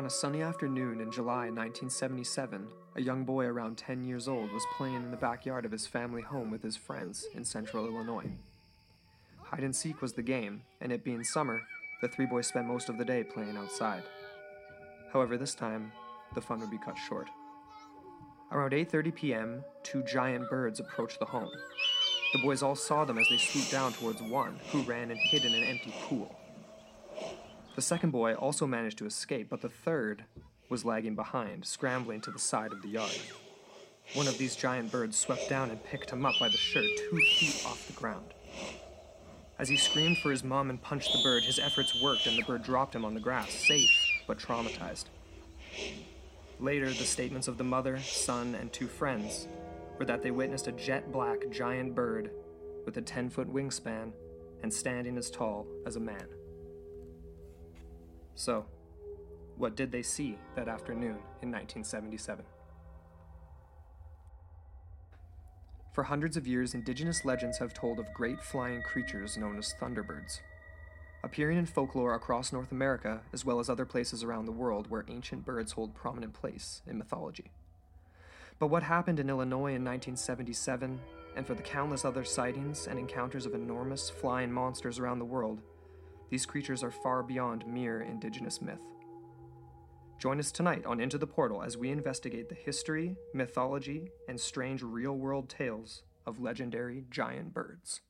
On a sunny afternoon in July 1977, a young boy around 10 years old was playing in the backyard of his family home with his friends in central Illinois. Hide and seek was the game, and it being summer, the three boys spent most of the day playing outside. However, this time, the fun would be cut short. Around 8:30 p.m., two giant birds approached the home. The boys all saw them as they swooped down towards one, who ran and hid in an empty pool. The second boy also managed to escape, but the third was lagging behind, scrambling to the side of the yard. One of these giant birds swept down and picked him up by the shirt two feet off the ground. As he screamed for his mom and punched the bird, his efforts worked and the bird dropped him on the grass, safe but traumatized. Later, the statements of the mother, son, and two friends were that they witnessed a jet black giant bird with a 10 foot wingspan and standing as tall as a man. So, what did they see that afternoon in 1977? For hundreds of years, indigenous legends have told of great flying creatures known as thunderbirds. Appearing in folklore across North America, as well as other places around the world where ancient birds hold prominent place in mythology. But what happened in Illinois in 1977, and for the countless other sightings and encounters of enormous flying monsters around the world, these creatures are far beyond mere indigenous myth. Join us tonight on Into the Portal as we investigate the history, mythology, and strange real world tales of legendary giant birds.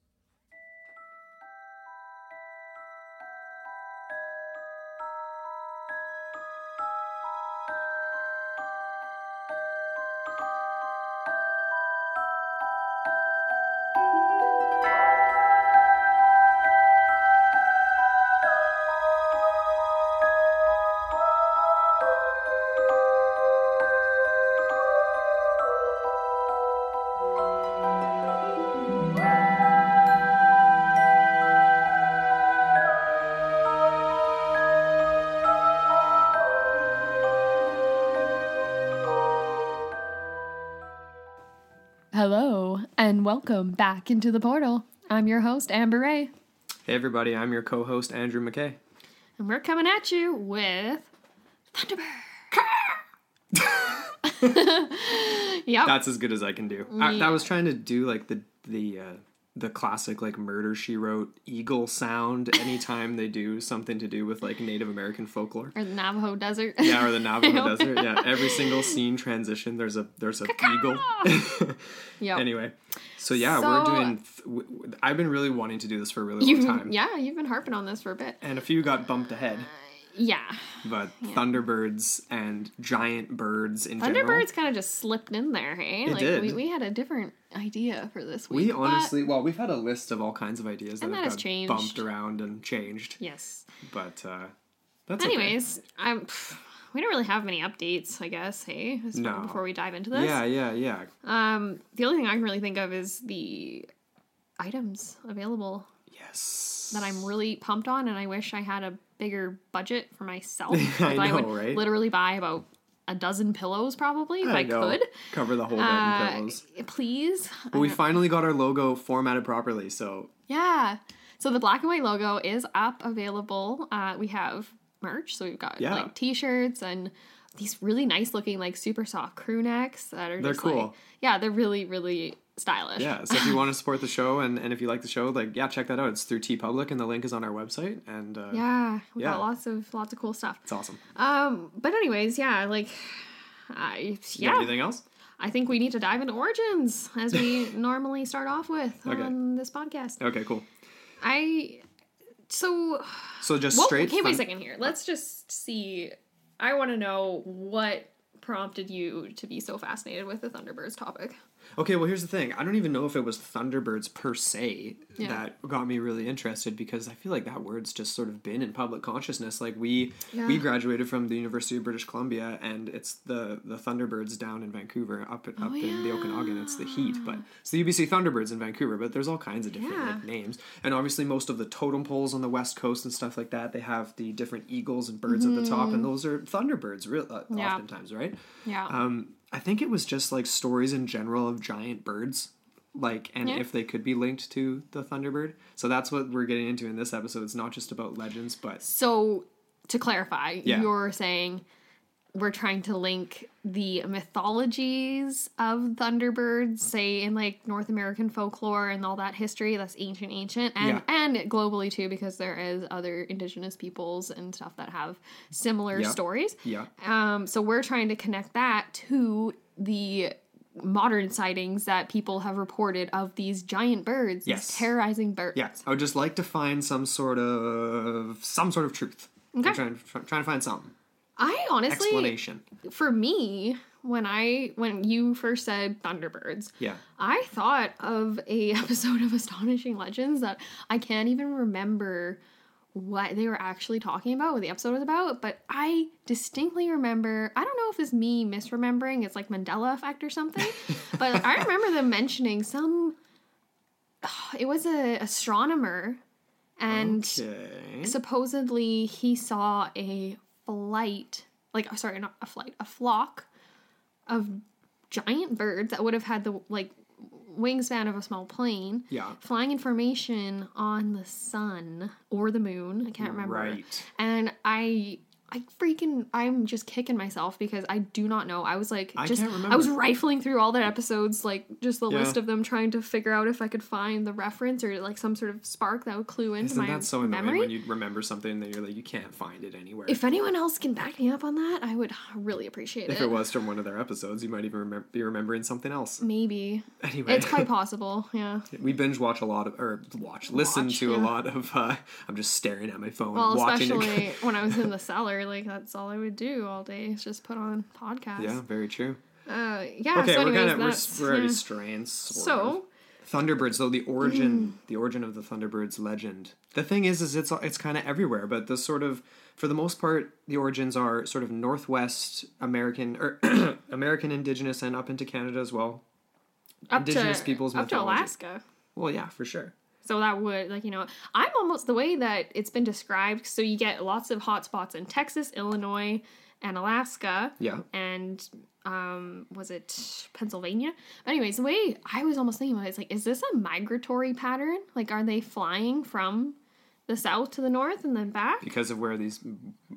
Welcome back into the portal. I'm your host, Amber Ray, Hey, everybody, I'm your co host, Andrew McKay. and we're coming at you with Thunderbird. yep. That's as good as I can do. I, I was trying to do like the the uh, the classic like murder she wrote eagle sound anytime they do something to do with like Native American folklore. or the Navajo Desert. Yeah, or the Navajo Desert. Yeah, every single scene transition there's a there's a eagle. yeah. anyway, so yeah, So- we're doing. Th- I've been really wanting to do this for a really long time, yeah, you've been harping on this for a bit. and a few got bumped ahead. Yeah. But thunderbirds and giant birds in general. Thunderbirds kind of just slipped in there, hey? It like did. We, we had a different idea for this week. We honestly, well, we've had a list of all kinds of ideas that And have that has got bumped around and changed, yes. but uh, that's okay. Anyways, I'm. pff, we don't really have many updates, I guess. Hey, No. before we dive into this. Yeah, yeah, yeah. Um, the only thing I can really think of is the items available Yes. that I'm really pumped on, and I wish I had a bigger budget for myself. I Like, would right? literally buy about a dozen pillows probably if I, know. could. cover the whole bed in Uh, pillows. please. But we finally got our logo formatted properly, so Yeah. So the black and white logo is up available. Uh, we have merch, so we've got Yeah. like t-shirts and these really nice looking like super soft crew necks that are They're just like cool. yeah, they're really really stylish. yeah. So if you want to support the show and, and if you like the show, like yeah, check that out. It's through TeePublic and the link is on our website, and uh, Yeah, we Yeah. got lots of lots of cool stuff. it's awesome. Um, but anyways, yeah, like I yeah, Anything else? I think we need to dive into origins as we normally start off with Okay. on this podcast. Okay, cool. I so So just well, straight. okay, wait a second here. Let's just see. I want to know what prompted you to be so fascinated with the Thunderbirds topic. Okay, well, here's the thing. I don't even know if it was Thunderbirds per se Yeah. that got me really interested because I feel like that word's just sort of been in public consciousness. Like we Yeah. we graduated from the University of British Columbia, and it's the the Thunderbirds down in Vancouver, up up Oh, in the Okanagan. It's the Heat, but it's the UBC Thunderbirds in Vancouver. But there's all kinds of different Yeah. like, names, and obviously most of the totem poles on the west coast and stuff like that, they have the different eagles and birds at the top, and those are Thunderbirds, real uh, Mm-hmm. Yeah. oftentimes, right? Yeah. Um, I think it was just like stories in general of giant birds, like, and Yeah. if they could be linked to the Thunderbird. So that's what we're getting into in this episode. It's not just about legends, but so to clarify, Yeah. you're saying we're trying to link the mythologies of thunderbirds, say in like North American folklore and all that history that's ancient, ancient, and Yeah. and globally too, because there is other indigenous peoples and stuff that have similar Yeah. stories. Yeah. Um, so we're trying to connect that to the modern sightings that people have reported of these giant birds, Yes. these terrorizing birds. Yes. I would just like to find some sort of some sort of truth. Okay. I'm trying, trying to find something. I honestly, Explanation. for me, when I when you first said Thunderbirds, Yeah. I thought of a episode of Astonishing Legends that I can't even remember what they were actually talking about, what the episode was about, but I distinctly remember, I don't know if it's me misremembering, it's like Mandela effect or something, but I remember them mentioning some it was a astronomer and Okay. supposedly he saw a flight like oh, sorry not a flight a flock of giant birds that would have had the like wingspan of a small plane Yeah. flying information on the sun or the moon i can't remember Right. and i i freaking i'm just kicking myself because i do not know i was like I just i was rifling through all the episodes like just the Yeah. list of them trying to figure out if i could find the reference or like some sort of spark that would clue into Isn't my that so memory when you remember something that you're like you can't find it anywhere? if anyone else can back me up on that, I would really appreciate If it. If it was from one of their episodes, you might even be remembering something else. Maybe. Anyway, It's quite possible, yeah. we binge watch a lot of, or watch, listen Watch, to a lot of. Uh, I'm just staring at my phone, Well, watching. especially when I was in the cellar, like that's all I would do all day is just put on podcasts. yeah, very true. Uh, yeah. Okay, so we're kind of we're, that's, we're already yeah. straying. sort of. So, Thunderbirds, though the origin, the origin of the Thunderbirds legend. The thing is, is it's it's kind of everywhere, but the sort of, for the most part, the origins are sort of Northwest American or American indigenous and up into Canada as well. up indigenous to people's up to. Alaska. Well, yeah, for sure. So that would like you know I'm almost the way that it's been described. So you get lots of hotspots in Texas, Illinois, and Alaska. Yeah. and um was it Pennsylvania? Anyways, the way I was almost thinking about it is like, is this a migratory pattern? Like, are they flying from the south to the north and then back? because of where these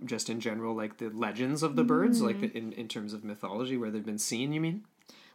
just in general like the legends of the birds like Mm. in, in terms of mythology where they've been seen you mean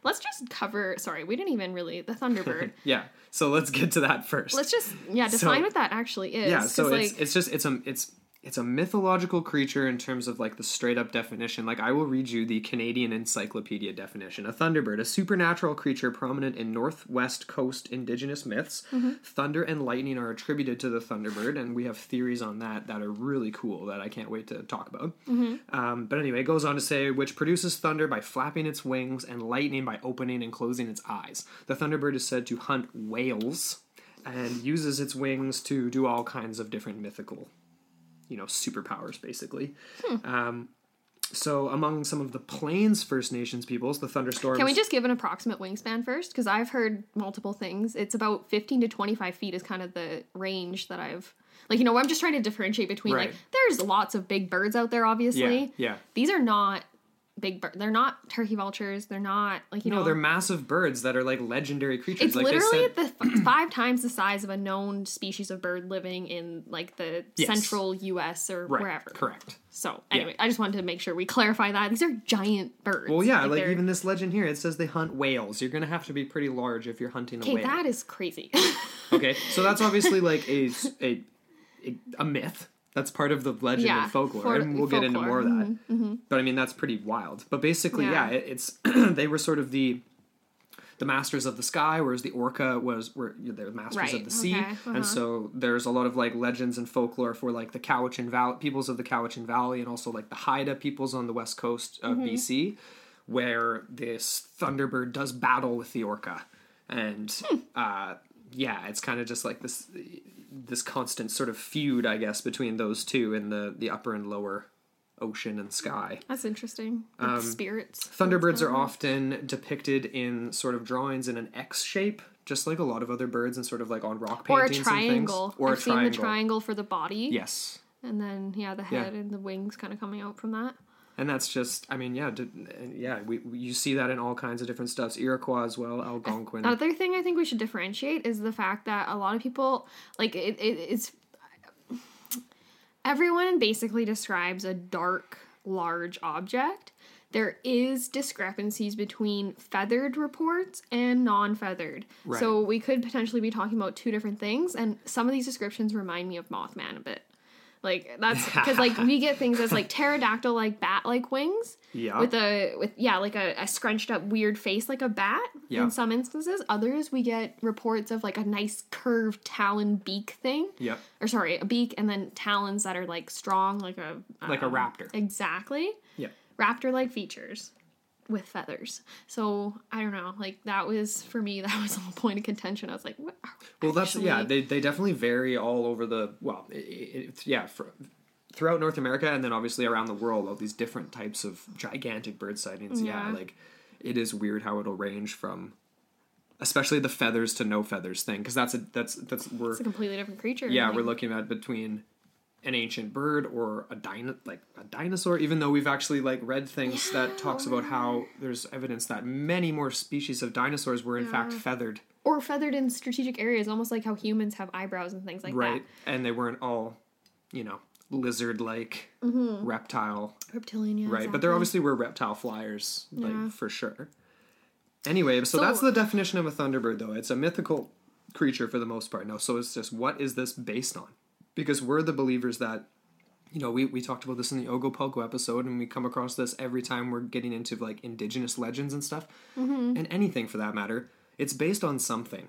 Let's just cover. Sorry, we didn't even really the Thunderbird. yeah so let's get to that first Let's just yeah define So- what that actually is. yeah So it's like it's just it's a it's it's a mythological creature in terms of like the straight up definition. Like i will read you the canadian encyclopedia definition. A thunderbird a supernatural creature prominent in northwest coast indigenous myths. Mm-hmm. thunder and lightning are attributed to the thunderbird and we have theories on that that are really cool that i can't wait to talk about. Mm-hmm. um, but anyway it goes on to say which produces thunder by flapping its wings and lightning by opening and closing its eyes. The thunderbird is said to hunt whales and uses its wings to do all kinds of different mythical you know superpowers basically um, so among some of the plains first nations peoples the thunderstorms Can we just give an approximate wingspan first? Because I've heard multiple things. It's about 15 to 25 feet is kind of the range that I've. Like, you know, I'm just trying to differentiate between, like, there's lots of big birds out there, obviously. yeah yeah These are not big birds. They're not turkey vultures. They're not, like, you no know. they're massive birds that are like legendary creatures it's like literally said the f- five times the size of a known species of bird living in, like, the Yes. central U.S. or right wherever. correct So, anyway, I just wanted to make sure we clarify that. These are giant birds. well yeah like, they're- even this legend here it says they hunt whales you're gonna have to be pretty large if you're hunting a Okay, whale that is crazy. okay so that's obviously like a a, a, a myth that's part of the legend Yeah, and folklore for- and we'll get into more folklore. Mm-hmm, of that but i mean that's pretty wild but basically yeah, Yeah. it, it's they were sort of the the masters of the sky whereas the orca was were they're masters Right, of the sea okay, uh-huh. and so there's a lot of like legends and folklore for like the cowichan valley peoples of the cowichan valley and also like the haida peoples on the west coast of Mm-hmm. bc where this thunderbird does battle with the orca and Hmm. uh yeah it's kind of just like this this constant sort of feud i guess between those two in the the upper and lower ocean and sky That's interesting. Like spirits. Um, Thunderbirds are often depicted in sort of drawings in an X shape, just like a lot of other birds, and sort of like on rock or a paintings triangle. and things. Or I've a seen triangle. the triangle for the body. Yes, And then yeah, the Yeah. head and the wings kind of coming out from that. And that's just, I mean, yeah, d- yeah, we, we- you see that in all kinds of different stuffs. Iroquois as well, Algonquin. Another thing I think we should differentiate is the fact that a lot of people like it, it it's everyone basically describes a dark large object. There is discrepancies between feathered reports and non-feathered. Right. So we could potentially be talking about two different things and some of these descriptions remind me of Mothman a bit. Like that's because like we get things as like pterodactyl like bat like wings Yeah. with a with yeah like a, a scrunched up weird face like a bat Yeah. in some instances. Others we get reports of like a nice curved talon beak thing Yeah. or sorry, a beak and then talons that are like strong, like a Like a um, raptor. Exactly, Yeah. raptor-like features with feathers. So I don't know, like that was for me. That was a whole point of contention. I was like, what? Well, that's yeah. They they definitely vary all over the well, it, it, yeah, fr throughout North America and then obviously around the world. All these different types of gigantic bird sightings. Yeah, Yeah. like it is weird how it'll range from, especially the feathers to no feathers thing, because that's a that's that's we're it's a completely different creature. yeah we're looking at between an ancient bird or a dino- like a dinosaur even though we've actually like read things that talks about how there's evidence that many more species of dinosaurs were in fact feathered. Or feathered in strategic areas, almost like how humans have eyebrows and things like that. right and they weren't all you know lizard like mm-hmm. reptile. Reptilian, yeah, right but there obviously were reptile flyers like Yeah. for sure. Anyway so, So- that's the definition of a thunderbird though. It's a mythical creature for the most part. No so it's just what is this based on because we're the believers that you know we, we talked about this in the ogopogo episode and we come across this every time we're getting into like indigenous legends and stuff Mm-hmm. and anything for that matter it's based on something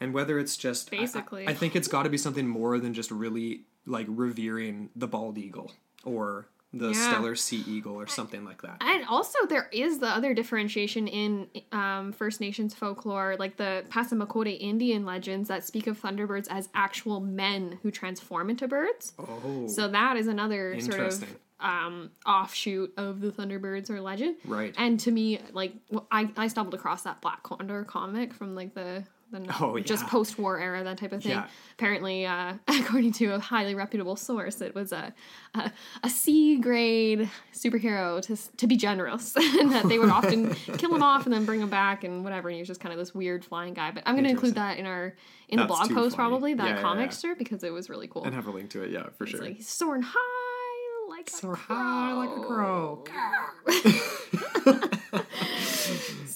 and whether it's just I- I- Basically. I, think it's got to be something more than just really like revering the bald eagle or the Yeah. Steller sea eagle or something like that And also, there is the other differentiation in um, First Nations folklore, like the Passamaquoddy Indian legends that speak of thunderbirds as actual men who transform into birds. oh So that is another sort of um, offshoot of the Thunderbirds or legend. Right. And to me, like I, I stumbled across that Black Condor comic from like the the Oh, just post war era that type of thing. Yeah. Apparently, uh, according to a highly reputable source, it was a a, a C grade superhero to to be generous, and that they would often kill him off and then bring him back and whatever. And he was just kind of this weird flying guy. But I'm going to include that in our in the blog post funny. probably that Yeah, yeah, comic yeah. strip because it was really cool. and have a link to it yeah for It's sure like he's soaring high like Soar a high like a crow.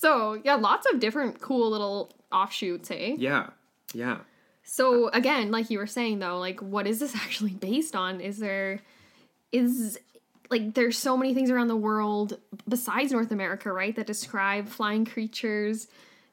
So yeah, lots of different cool little offshoots, eh? yeah yeah So again, like you were saying though, like what is this actually based on? Is there is like there's so many things around the world besides North America, right, that describe flying creatures,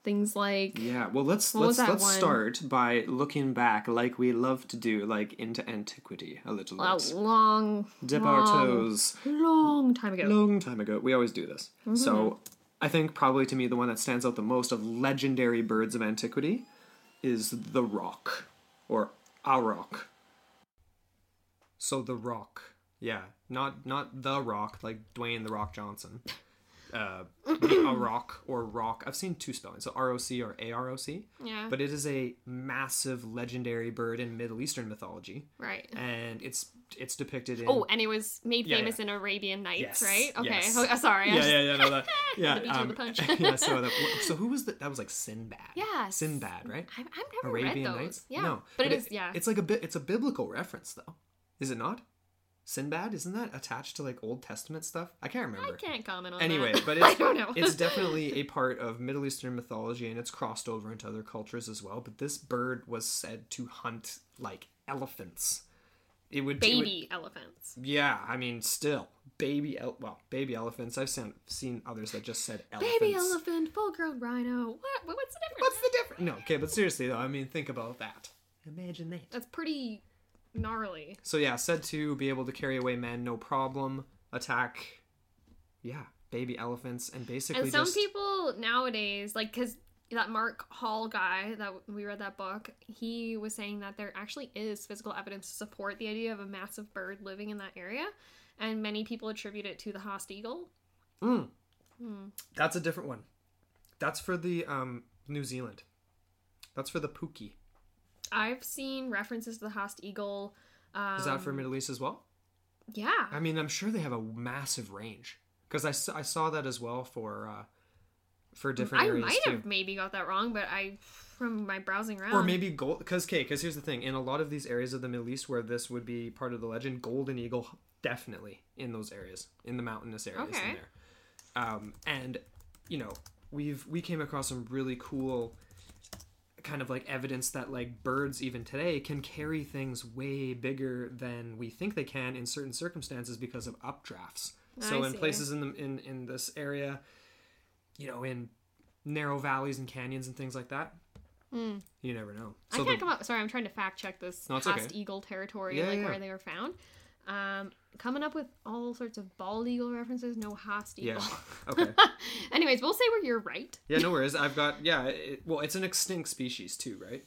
things like yeah well let's let's let's one? start by looking back like we love to do like into antiquity a little a bit long dip our toes long time ago. long time ago. We always do this. So I think probably to me the one that stands out the most of legendary birds of antiquity is the rock or a rock. So the rock, yeah, not not the rock like Dwayne the Rock Johnson. Uh, a rock or rock. I've seen two spellings, so R O C or A R O C. Yeah. But it is a massive legendary bird in Middle Eastern mythology, right. and it's it's depicted in Oh, and it was made Yeah, famous yeah. in Arabian Nights, Yes, right? Okay. yes. Oh, sorry. Yeah, just- yeah, yeah, no, that, yeah. The um, the punch. yeah, so that, so who was that? That was like Sinbad. Yeah, Sinbad, right? I've, I've never Arabian read those. Nights. Yeah, no, but, it is. Yeah, It's like a bit. It's a biblical reference, though, is it not? Sinbad isn't that attached to like Old Testament stuff? I can't remember. I can't comment on Anyway, that. but I it's, don't know. it's definitely a part of Middle Eastern mythology, and it's crossed over into other cultures as well. But this bird was said to hunt like elephants. It would it would- baby elephants. yeah, I mean, still baby. El- well, baby elephants. I've seen seen others that just said elephants. Baby elephant, full grown rhino. What? what- What's the difference? What's the difference? No, okay, but seriously though, I mean, think about that. Imagine that. That's pretty gnarly. So yeah, said to be able to carry away men, no problem. Attack, yeah, baby elephants, and basically And some just people nowadays, like, because that Mark Hall guy that we read that book, he was saying that there actually is physical evidence to support the idea of a massive bird living in that area, and many people attribute it to the Haast eagle. Mm, Hmm. that's a different one. That's for the um New Zealand. That's for the Pookie. I've seen references to the Haast eagle. Um, Is that for Middle East as well? Yeah. I mean, I'm sure they have a massive range because I saw that as well for uh for different areas. I might too. have maybe got that wrong, but I, from my browsing around, Or maybe gold, because okay, because here's the thing: in a lot of these areas of the Middle East where this would be part of the legend, golden eagle definitely in those areas, in the mountainous areas Okay. in there. Um, and you know, we've we came across some really cool kind of like evidence that like birds even today can carry things way bigger than we think they can in certain circumstances because of updrafts. So I in see. places in the in in this area, you know, in narrow valleys and canyons and things like that, you never know. So. I can't the- come up. Sorry, I'm trying to fact check this No, Haast okay. eagle territory, Yeah, like yeah. where they were found. Um, coming up with all sorts of bald eagle references. No eagle. yeah. Okay. Anyways, we'll say where you're right. Yeah, no worries. I've got yeah. It, well, it's an extinct species too, right?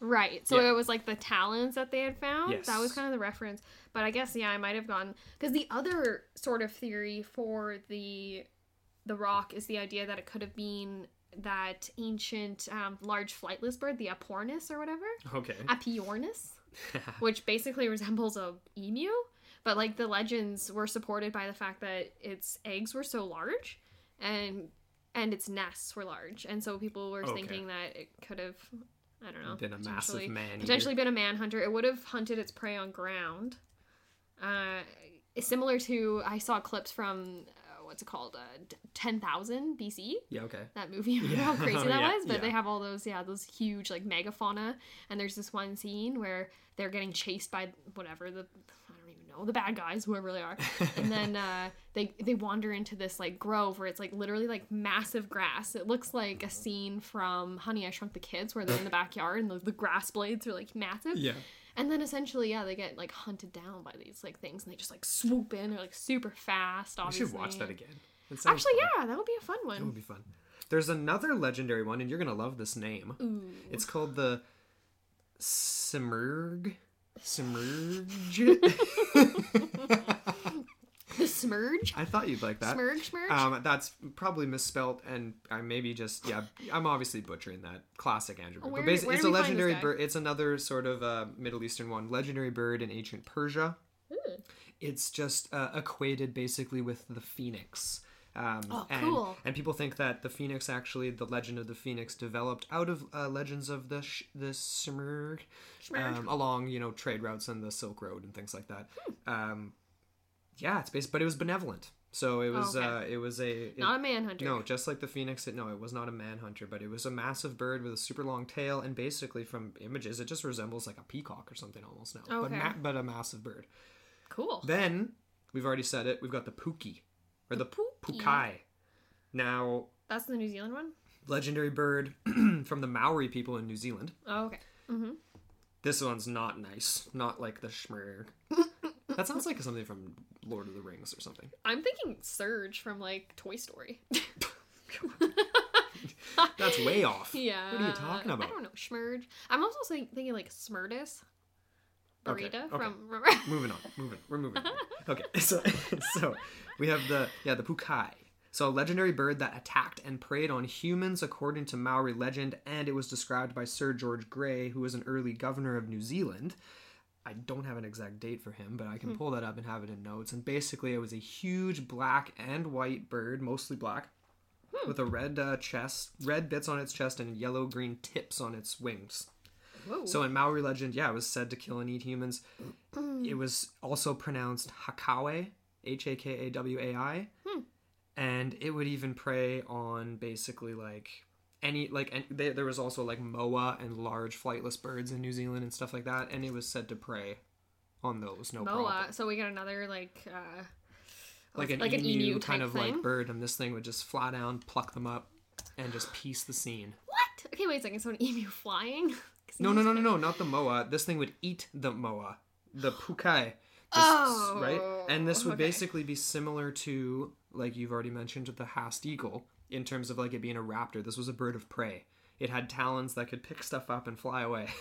Right. So Yeah. it was like the talons that they had found. That was kind of the reference. But I guess yeah, I might have gone because the other sort of theory for the the rock is the idea that it could have been that ancient um, large flightless bird, the Apornis or whatever, Okay. Apiornis, which basically resembles a emu. But like the legends were supported by the fact that its eggs were so large, and and its nests were large, and so people were Okay. thinking that it could have. I don't know. Been a massive man. potentially been a manhunter. It would have hunted its prey on ground. Uh, similar to I saw clips from uh, what's it called, uh, ten thousand BC. Yeah. Okay. That movie, Yeah. how crazy that Yeah, was. But they have all those, yeah, those huge like megafauna. And there's this one scene where they're getting chased by whatever the I don't even know the bad guys, whoever they are. and then uh, they they wander into this like grove where it's like literally like massive grass. It looks like a scene from Honey I Shrunk the Kids where they're in the backyard and the, the grass blades are like massive. Yeah. And then essentially, yeah, they get like hunted down by these like things, and they just like swoop in. They're like super fast. Obviously, should watch that again. Sounds Actually, fun. yeah, that would be a fun one. That would be fun. There's another legendary one, and you're gonna love this name. Ooh. It's called the Simurgh. Simurgh. The smurge, I thought you'd like that. smurge, smurge. Um, that's probably misspelt, and I maybe just yeah. I'm obviously butchering that. Classic Andrew bird. Where- but basically, it's a we find this legendary bird. It's another sort of uh, Middle Eastern one. Legendary bird in ancient Persia. Ooh. It's just uh, equated basically with the phoenix. Um, Oh, and, cool. And people think that the phoenix actually, the legend of the phoenix, developed out of uh, legends of the sh- the Shmurg. um, along you know trade routes and the Silk Road and things like that. Hmm. Um, yeah, it's based, but it was benevolent. So it was okay. uh, it was a it- Not a manhunter. no, just like the phoenix. It, no, it was not a manhunter, but it was a massive bird with a super long tail, and basically from images, it just resembles like a peacock or something almost now, but Okay. ma- but a massive bird. Cool. Then we've already said it. We've got the Pookie or the, Pookie. Pukai. Now, That's the New Zealand one. legendary bird from the Maori people in New Zealand. Oh, okay. Mm-hmm. This one's not nice. Not like the Schmerg. that sounds like something from Lord of the Rings or something. I'm thinking Surge from like Toy Story. That's way off. yeah. What are you talking about? I don't know. Schmurge. I'm also thinking like Smurtus. Okay, Burrito okay. from. moving on moving we're moving on. Uh-huh. okay so so we have the yeah the pukai so a legendary bird that attacked and preyed on humans according to maori legend and it was described by sir george grey who was an early governor of new zealand i don't have an exact date for him but i can hmm. pull that up and have it in notes and basically it was a huge black and white bird mostly black hmm. with a red uh, chest red bits on its chest and yellow green tips on its wings Whoa. so in Maori legend, yeah, it was said to kill and eat humans. it was also pronounced Hakawai, H A K A W A I, and it would even prey on basically like any like and they, there was also like moa and large flightless birds in New Zealand and stuff like that, and it was said to prey on those. No Moa. problem. So we got another like. uh Like an, like an emu, emu kind of thing? like bird, and this thing would just fly down, pluck them up, and just piece the scene. What? Okay, wait a second. So an emu flying? No, no, no, no, no, not the moa. This thing would eat the moa, the pukai. This- Oh, right? And this would okay. basically be similar to, like you've already mentioned, the Haast eagle in terms of like it being a raptor. This was a bird of prey. It had talons that could pick stuff up and fly away.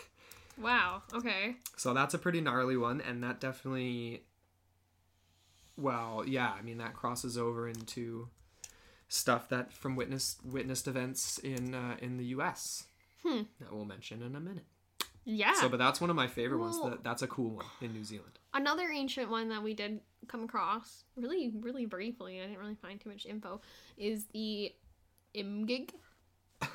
Wow. Okay. So that's a pretty gnarly one, and that definitely. Well, yeah, I mean that crosses over into stuff that from witnessed witnessed events in uh, in the U.S. Hmm. That we'll mention in a minute. Yeah. So, but that's one of my favorite ones. That that's a cool one in New Zealand. Another ancient one that we did come across, really, really briefly, I didn't really find too much info, is the Imgig.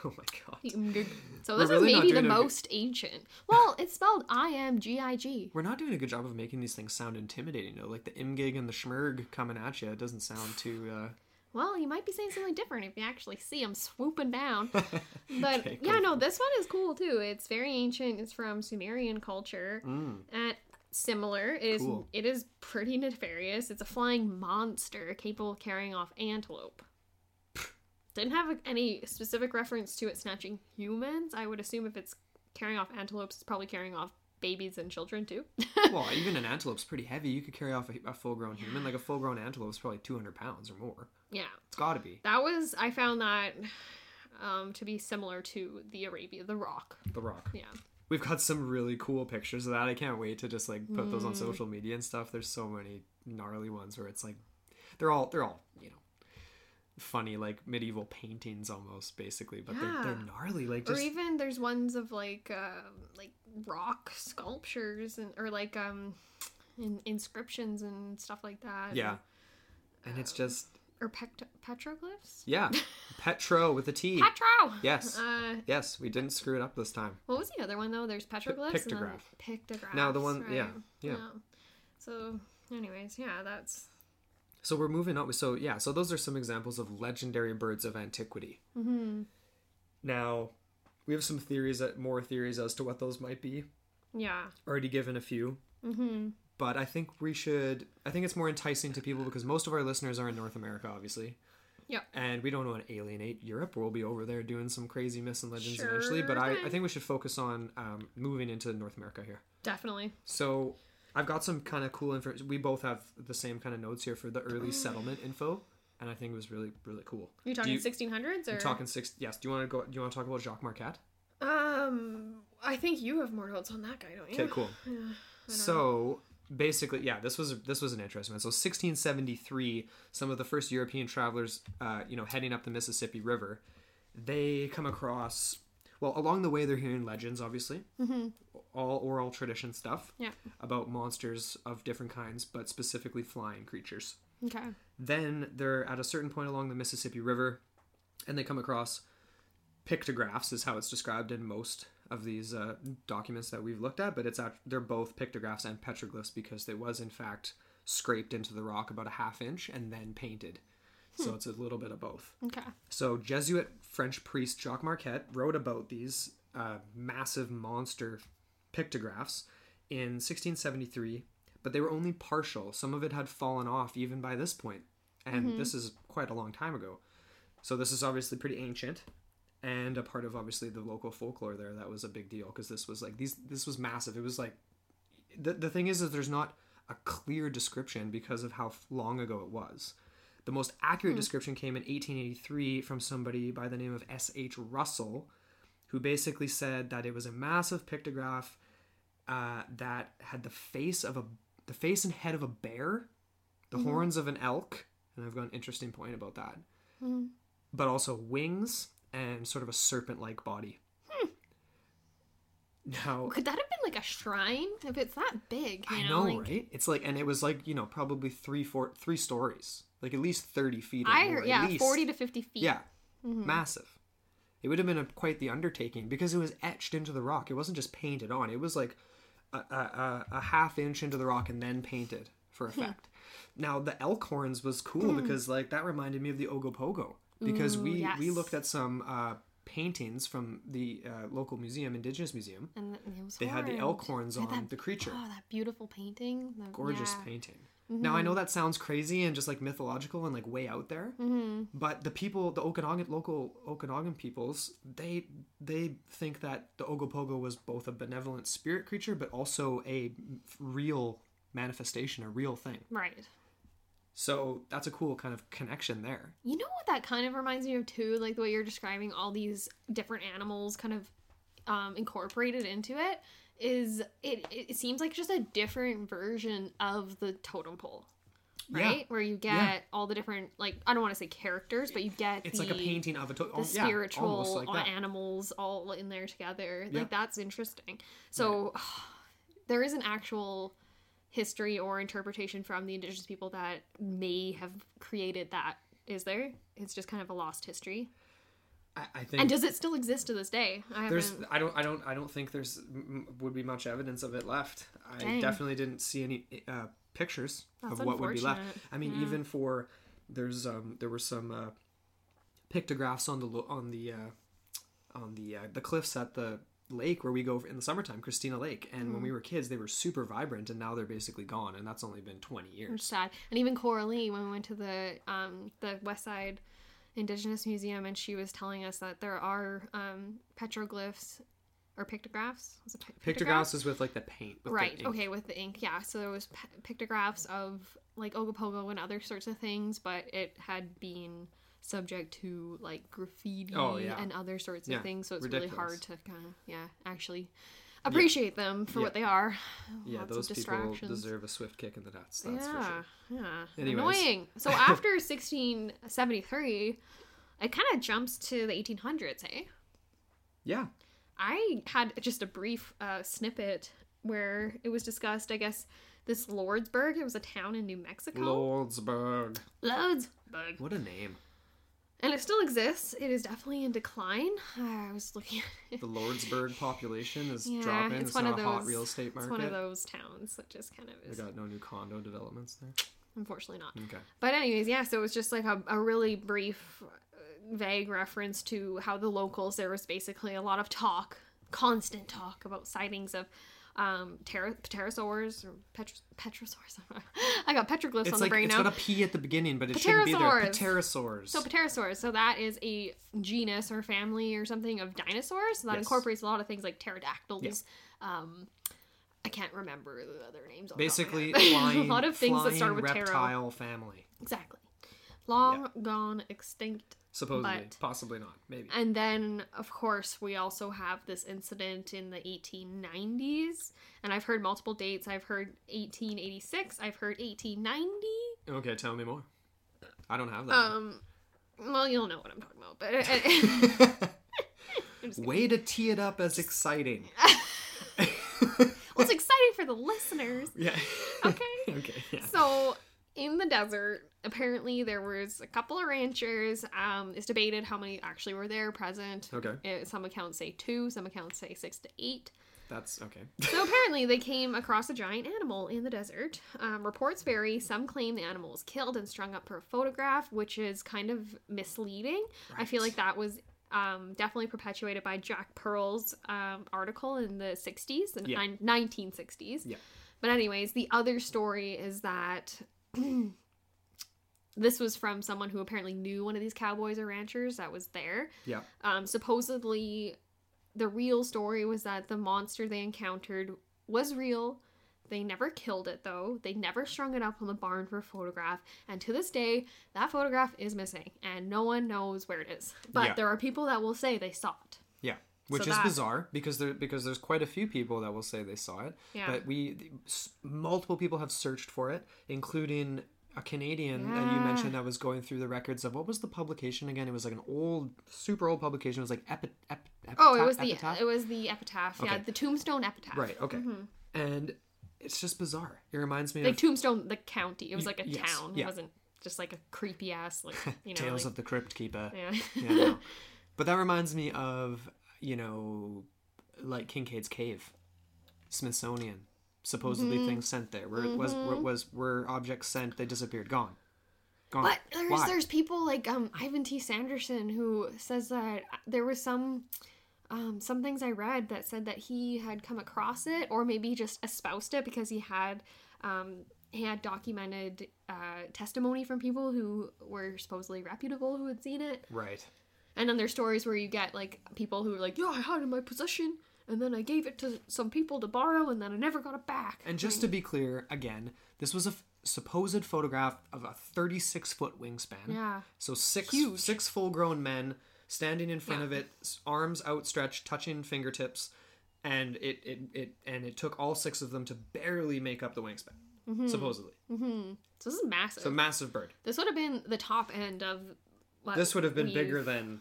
Oh my god. Imgig. So this really is maybe the a good- most ancient. Well, it's spelled I M G I G. We're not doing a good job of making these things sound intimidating, though. Like the imgig and the schmerg coming at you, it doesn't sound too. Uh... Well, you might be saying something different if you actually see them swooping down. But Okay, yeah, no, this one is cool too. It's very ancient. It's from Sumerian culture. Mm. And similar, it is Cool. it is pretty nefarious. It's a flying monster capable of carrying off antelope. Didn't have any specific reference to it snatching humans. I would assume if it's carrying off antelopes, it's probably carrying off babies and children too. well, even an antelope's pretty heavy. You could carry off a, a full-grown human. Like a full-grown antelope is probably 200 pounds or more. yeah, It's got to be that was I found that um, to be similar to the Arabia, the Rock. the Rock. Yeah. We've got some really cool pictures of that. I can't wait to just like put those Mm. on social media and stuff. There's so many gnarly ones where it's like they're all they're all you know funny like medieval paintings almost basically, but they're they're gnarly. Like or just even there's ones of like um like rock sculptures and or like um in, inscriptions and stuff like that yeah, and it's just or pect- petroglyphs yeah, Petro with a T. petro Yes. uh Yes, we didn't screw it up this time. what was the other one though there's petroglyphs and then pictograph. pictographs Now the one- right? yeah, yeah. so anyways yeah that's So we're moving on. So yeah, so those are some examples of legendary birds of antiquity. hmm Now, we have some theories, that more theories as to what those might be. yeah Already given a few, hmm but I think we should. I think it's more enticing to people because most of our listeners are in North America, obviously. Yeah. And we don't want to alienate Europe. We'll be over there doing some crazy myths and legends eventually. But Sure I, I think we should focus on um, moving into North America here. definitely So I've got some kind of cool info. We both have the same kind of notes here for the early settlement info, and I think it was really really cool. you talking you- 1600s or I'm talking six. Yes. Do you want to go? Do you want to talk about Jacques Marquette? um i think you have more notes on that guy don't you Okay, cool. yeah, know. So basically, yeah, this was this was an interesting one. So 1673, some of the first European travelers, uh, you know, heading up the Mississippi River, they come across. Well, along the way, they're hearing legends, obviously, all oral tradition stuff yeah about monsters of different kinds, but specifically flying creatures. okay Then they're at a certain point along the Mississippi River, and they come across pictographs, is how it's described in most of these uh, documents that we've looked at. But it's act- they're both pictographs and petroglyphs because they was in fact scraped into the rock about a half inch and then painted. So it's a little bit of both. okay So Jesuit French priest Jacques Marquette wrote about these uh, massive monster pictographs in 1673, but they were only partial. Some of it had fallen off even by this point, and mm-hmm. this is quite a long time ago. So this is obviously pretty ancient, and a part of obviously the local folklore there. That was a big deal because this was like these. This was massive. It was like the the thing is that there's not a clear description because of how long ago it was. The most accurate hmm. description came in 1883 from somebody by the name of S.H. Russell, who basically said that it was a massive pictograph uh, that had the face of a the face and head of a bear, the mm-hmm. horns of an elk, and I've got an interesting point about that, mm-hmm. but also wings and sort of a serpent-like body. Hmm. Now, Could that have been like a shrine if it's that big? You I know, know, like, right? It's like, and it was like you know probably three, four, three stories, like at least thirty feet. Or I more, heard, yeah, least. forty to fifty feet. Yeah, mm-hmm. massive. It would have been a, quite the undertaking because it was etched into the rock. It wasn't just painted on. It was like a, a, a, a half inch into the rock and then painted for Hmm. effect. now the elk horns was cool because like that reminded me of the Ogopogo because Ooh, we we looked at some uh, paintings from the uh, local museum, Indigenous Museum. and it was They had the elk horns on that- the creature. Oh, that beautiful painting. The, gorgeous yeah. Mm-hmm. Now I know that sounds crazy and just like mythological and like way out there, Mm-hmm. but the people, the Okanagan local Okanagan peoples, they they think that the Ogopogo was both a benevolent spirit creature, but also a real manifestation, a real thing. Right. So that's a cool kind of connection there. You know what that kind of reminds me of too? Like the way you're describing all these different animals kind of um, incorporated into it is it, it seems like just a different version of the totem pole. Yeah. Right? Where you get Yeah. all the different like I don't want to say characters, but you get It's the, like a painting of a to- the oh, yeah, spiritual like that. animals all in there together. Yeah. Like that's interesting. So there is an actual history or interpretation from the indigenous people that may have created that. Is there? It's just kind of a lost history. I, I think And does it still exist to this day? I there's haven't. I don't I don't I don't think there's would be much evidence of it left. I Dang. definitely didn't see any uh, pictures That's of what would be left. I mean, Yeah. even for there's um there were some uh, pictographs on the on the uh, on the uh, the cliffs at the lake where we go in the summertime, Christina Lake. And when Mm-hmm. we were kids, they were super vibrant, and now they're basically gone. And that's only been twenty It's years. sad. And even Coralie, when we went to the um, the West Side Indigenous Museum, and she was telling us that there are um, petroglyphs or pictographs. Was it pi- Pictographs is with like the paint, with the right. ink. Okay, with the ink. Yeah. So there was p- pictographs of like Ogopogo and other sorts of things, but it had been subject to like graffiti Oh, yeah. and other sorts Yeah, of things. So it's really hard to kind of yeah actually appreciate them for Yeah. what they are. Yeah, Lots those people deserve a swift kick in the nuts. That's yeah, for sure. yeah. Anyways. Annoying. So after 1673, it kind of jumps to the 1800s, hey? Yeah. I had just a brief uh, snippet where it was discussed, I guess, this Lordsburg, it was a town in New Mexico. Lordsburg. Lordsburg. What a name. And it still exists. It is definitely in decline. I was looking at it. The Lordsburg population is Yeah, dropping. it's It's, one not of a hot those- real estate It's market. one of those towns that just kind of They got no new condo developments there. Unfortunately, not. Okay. But anyways, yeah. So it was just like a, a really brief, uh, vague reference to how the locals. There was basically a lot of talk, constant talk about sightings of um pter- pterosaurs or petros- petrosaurs. I got petroglyphs It's on like the brain it's now. got a P at the beginning, but it shouldn't be there. Pterosaurs. So pterosaurs. So that is a genus or family or something of dinosaurs. So that Yes. incorporates a lot of things like pterodactyls. Yeah. Um, I can't remember the other names. off the top of my Basically, flying, a lot of things that start with reptile family. Exactly. Long gone extinct. Supposedly, But- possibly not. Maybe. And then, of course, we also have this incident in the 1890s. And I've heard multiple dates. I've heard 1886. I've heard 1890. Okay, tell me more. I don't have that. Um, well, you'll know what I'm talking about. But I'm just kidding. Way to tee it up as exciting. well, it's exciting for the listeners. yeah. Okay. okay. Yeah. So in the desert, apparently there was a couple of ranchers. Um, it's debated how many actually were there present. Okay. Uh, Some accounts say two. Some accounts say six to eight. That's okay. So apparently they came across a giant animal in the desert. Um, reports vary. Some claim the animal was killed and strung up for a photograph, which is kind of misleading. I feel like that was um, definitely perpetuated by Jack Pearl's um, article in the 60s, the Yeah. nine- 1960s. Yeah. But anyways, the other story is that this was from someone who apparently knew one of these cowboys or ranchers that was there. Yeah. Um, supposedly, the real story was that the monster they encountered was real. They never killed it though. They never strung it up on the barn for a photograph. And to this day, that photograph is missing and no one knows where it is. But Yeah. there are people that will say they saw it. Yeah, which So is that- bizarre because there because there's quite a few people that will say they saw it. Yeah. But we multiple people have searched for it, including a Canadian that you mentioned that was going through the records of what was the publication again? It was like an old, super old publication. It was like epi, ep, Oh, it was the it was the epitaph. Yeah, the tombstone epitaph. right. Okay, Mm-hmm. and it's just bizarre. It reminds me Like of tombstone, the county. It was like a yes, town. yeah. It wasn't just like a creepy ass like you know. Tales like, of the Crypt Keeper. yeah. Yeah, know. but that reminds me of you know, like Kinkaid's Cave, Smithsonian. Supposedly Mm-hmm. things sent there. Where it was where, was were objects sent, they disappeared, gone, gone. But there's Why? there's people like um Ivan T. Sanderson who says that there was some um some things I read that said that he had come across it or maybe just espoused it because he had um he had documented uh, testimony from people who were supposedly reputable who had seen it. right. And then there's stories where you get like people who are like, yeah, I had it in my possession, and then I gave it to some people to borrow, and then I never got it back. And just to be clear, again, this was a f- supposed photograph of a 36 foot wingspan. yeah, So six Huge. six full grown men standing in front of it, arms outstretched, touching fingertips, and it, it it and it took all six of them to barely make up the wingspan. Mm-hmm. Supposedly, so this is massive. so massive bird. this would have been the top end of. This would have been we've- bigger than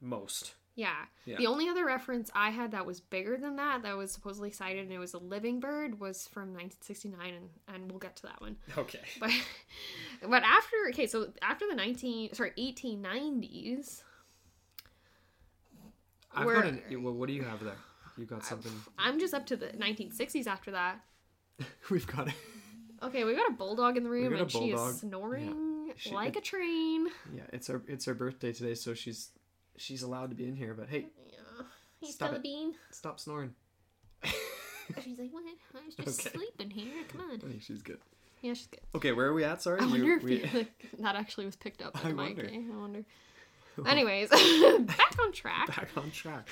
most. Yeah. Yeah. The only other reference I had that was bigger than that, that was supposedly cited and it was a living bird, was from 1969, and, and we'll get to that one. Okay. But but after okay, so after the 19 sorry 1890s, I've got an, well, what do you have there? You got something. I'm just up to the 1960s after that. We've got it. Okay, we got a bulldog in the room and she is snoring She- like a train. Yeah, it's her it's her birthday today, so she's she's allowed to be in here. But hey, Yeah. He's Stop still a it. bean. stop snoring. She's like, what? I was just Okay. sleeping here. Come on. I think she's good. Yeah, she's good. Okay, where are we at? Sorry, I wonder if we- you- like, that actually was picked up. I on wonder. eh? I wonder. Anyways, back on track. back on track.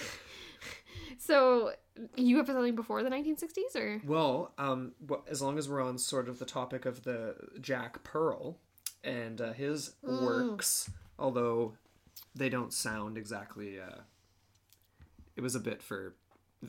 So, you have something before the 1960s, or Well, um, well, as long as we're on sort of the topic of the Jack Pearl and uh, his Mm. works, although they don't sound exactly. Uh, it was a bit for,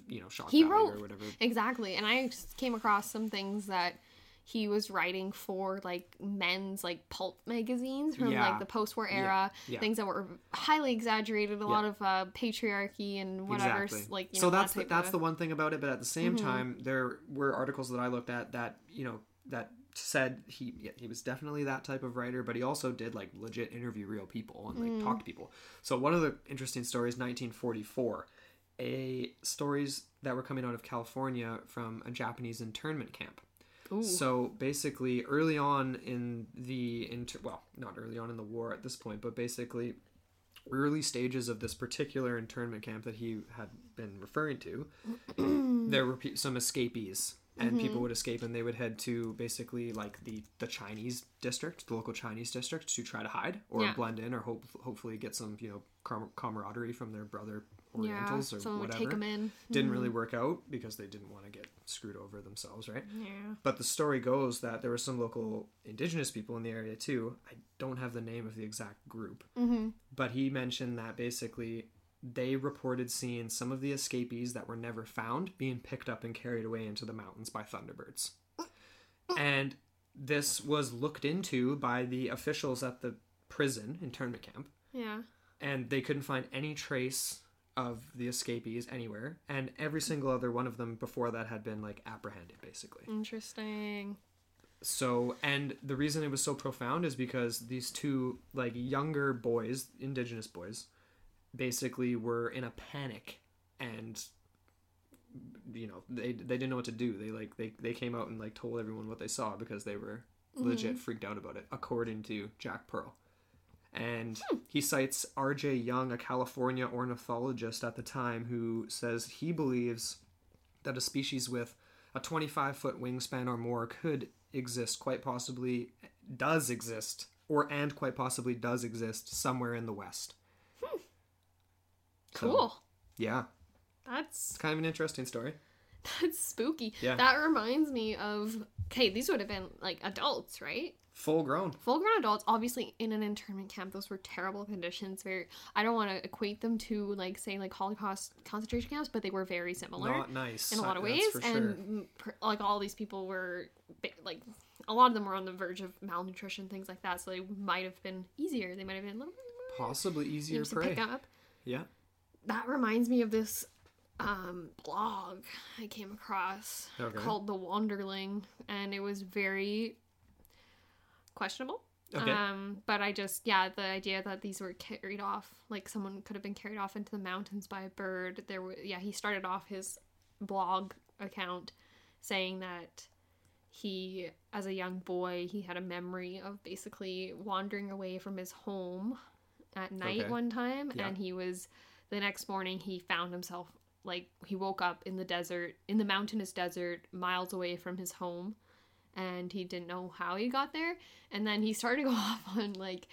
you know, shock He value wrote- or whatever. exactly? And I came across some things that he was writing for like men's like pulp magazines from Yeah. like the post-war era, yeah. things that were highly exaggerated, a lot of uh, patriarchy and whatever. Exactly. Like you so know, that's that the, that's of- the one thing about it. But at the same time, there were articles that I looked at that you know that said he yeah, he was definitely that type of writer, but he also did like legit interview real people and like talk to people. So one of the interesting stories, 1944, a stories that were coming out of California from a Japanese internment camp. Ooh. So basically, early on in the inter- well, not early on in the war at this point, but basically early stages of this particular internment camp that he had been referring to, there were pe- some escapees, and people would escape, and they would head to basically like the the Chinese district, the local Chinese district, to try to hide or Yeah. blend in, or hope hopefully get some you know com- camaraderie from their brother yeah, Orientals or someone would whatever. take him in. Didn't really work out because they didn't want to get screwed over themselves, right? Yeah. But the story goes that there were some local indigenous people in the area too. I don't have the name of the exact group, Mm-hmm. but he mentioned that basically they reported seeing some of the escapees that were never found being picked up and carried away into the mountains by thunderbirds. And this was looked into by the officials at the prison internment camp, Yeah. and they couldn't find any trace of the escapees anywhere. And every single other one of them before that had been like apprehended, basically. Interesting. So, and the reason it was so profound is because these two like younger boys, indigenous boys, basically were in a panic and you know, they they didn't know what to do. They like they they came out and like told everyone what they saw because they were mm-hmm. legit freaked out about it according to Jack Pearl. And hmm. he cites R.J. Young, a California ornithologist at the time, who says he believes that a species with a 25 foot wingspan or more could exist, quite possibly does exist, or and quite possibly does exist somewhere in the West. So, Cool. yeah, That's it's kind of an interesting story. that's spooky. Yeah. That reminds me of okay, these would have been like adults, right? Full grown. Full grown adults, obviously in an internment camp, those were terrible conditions. Very I don't want to equate them to like say like Holocaust concentration camps, but they were very similar. Not nice. in a lot of ways and like all these people were like a lot of them were on the verge of malnutrition things like that so they might have been easier they might have been a little bit more Possibly easier prey. pick up Yeah. That reminds me of this um blog i came across Okay. called the wanderling and it was very questionable Okay. um but i just yeah the idea that these were carried off like someone could have been carried off into the mountains by a bird there were yeah he started off his blog account saying that he as a young boy he had a memory of basically wandering away from his home at night Okay. one time Yeah. and he was the next morning he found himself like he woke up in the desert in the mountainous desert miles away from his home and he didn't know how he got there and then he started to go off on like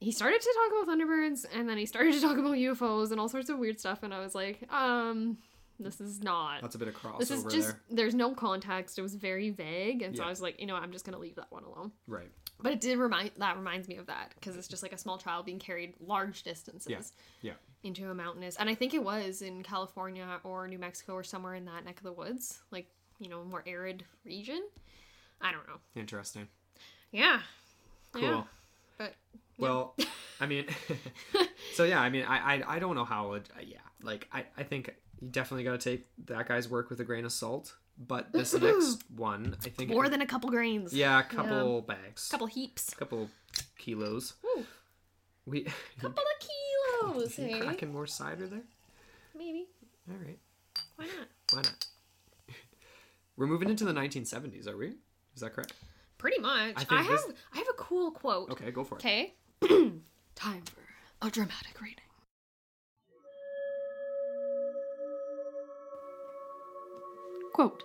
he started to talk about thunderbirds and then he started to talk about UFOs and all sorts of weird stuff and I was like um this is not That's a bit of crossover this is just there. there's no context it was very vague and so Yeah. I was like you know I'm just gonna leave that one alone Right. But it did remind that reminds me of that because it's just like a small child being carried large distances Yeah. Yeah. into a mountainous and I think it was in California or New Mexico or somewhere in that neck of the woods like you know more arid region I don't know Interesting. yeah Cool. yeah. but Well, I mean, so yeah, I mean, I, I, I don't know how, it, yeah, like, I, I think you definitely got to take that guy's work with a grain of salt. But this next one, I think, more than a couple grains yeah, a couple bags, couple heaps A couple kilos. Ooh, We couple of kilos hey? cracking more cider there. maybe. All right. Why not? Why not? We're moving into the 1970s, are we? Is that correct? Pretty much. I I, have this- I have a cool quote. Okay, go for it. Okay. Time for a dramatic reading. Quote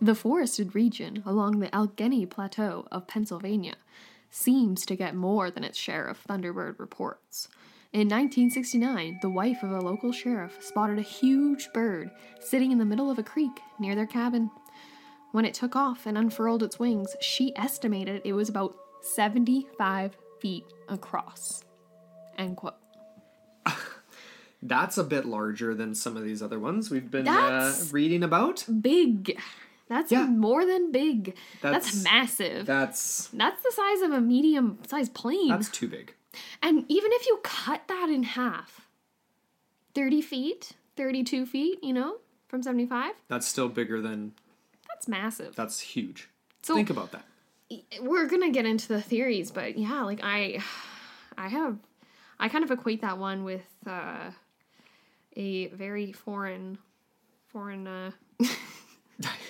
The forested region along the Allegheny Plateau of Pennsylvania seems to get more than its share of Thunderbird reports. In 1969, the wife of a local sheriff spotted a huge bird sitting in the middle of a creek near their cabin. When it took off and unfurled its wings, she estimated it was about 75 feet across. End quote. That's a bit larger than some of these other ones we've been uh, reading about. Big. That's Yeah. more than big. That's, That's- massive. That's that's the size of a medium sized plane. that's too big. and even if you cut that in half, 30 feet, 32 feet, you know, from 75, That's still bigger than. that's massive. That's huge. So- Think about that. we're gonna get into the theories, but yeah, like I, I have, I kind of equate that one with uh, a very foreign, foreign. Uh,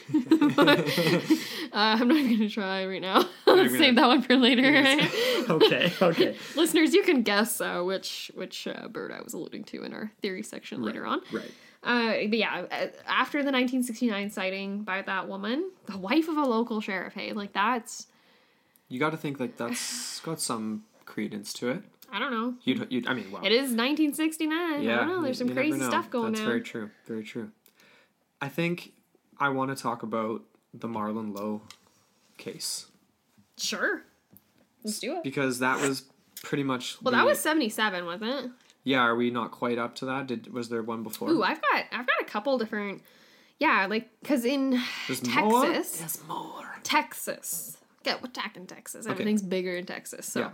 uh, I'm not even gonna try right now. Let's gonna- save that one for later. okay. Okay. Listeners, you can guess uh, which which uh, bird I was alluding to in our theory section later on. Right. Uh, but yeah, uh, after the 1969 sighting by that woman, the wife of a local sheriff, hey, like that's You got to think like that's got some credence to it. I don't know. You'd, you'd I mean, wow. It is 1969. Yeah, I don't know. There's some crazy stuff going on. That's very true. Very true. I think I want to talk about the Marlon Lowe case Sure. Let's do it. because that was pretty much. Well, the- that was 77, wasn't it? Yeah, are we not quite up to that? Did was there one before? Ooh, I've got I've got a couple different. Yeah, like because in There's Texas, more? There's more. Texas, get what tack in Texas. Everything's bigger in Texas, so Yeah,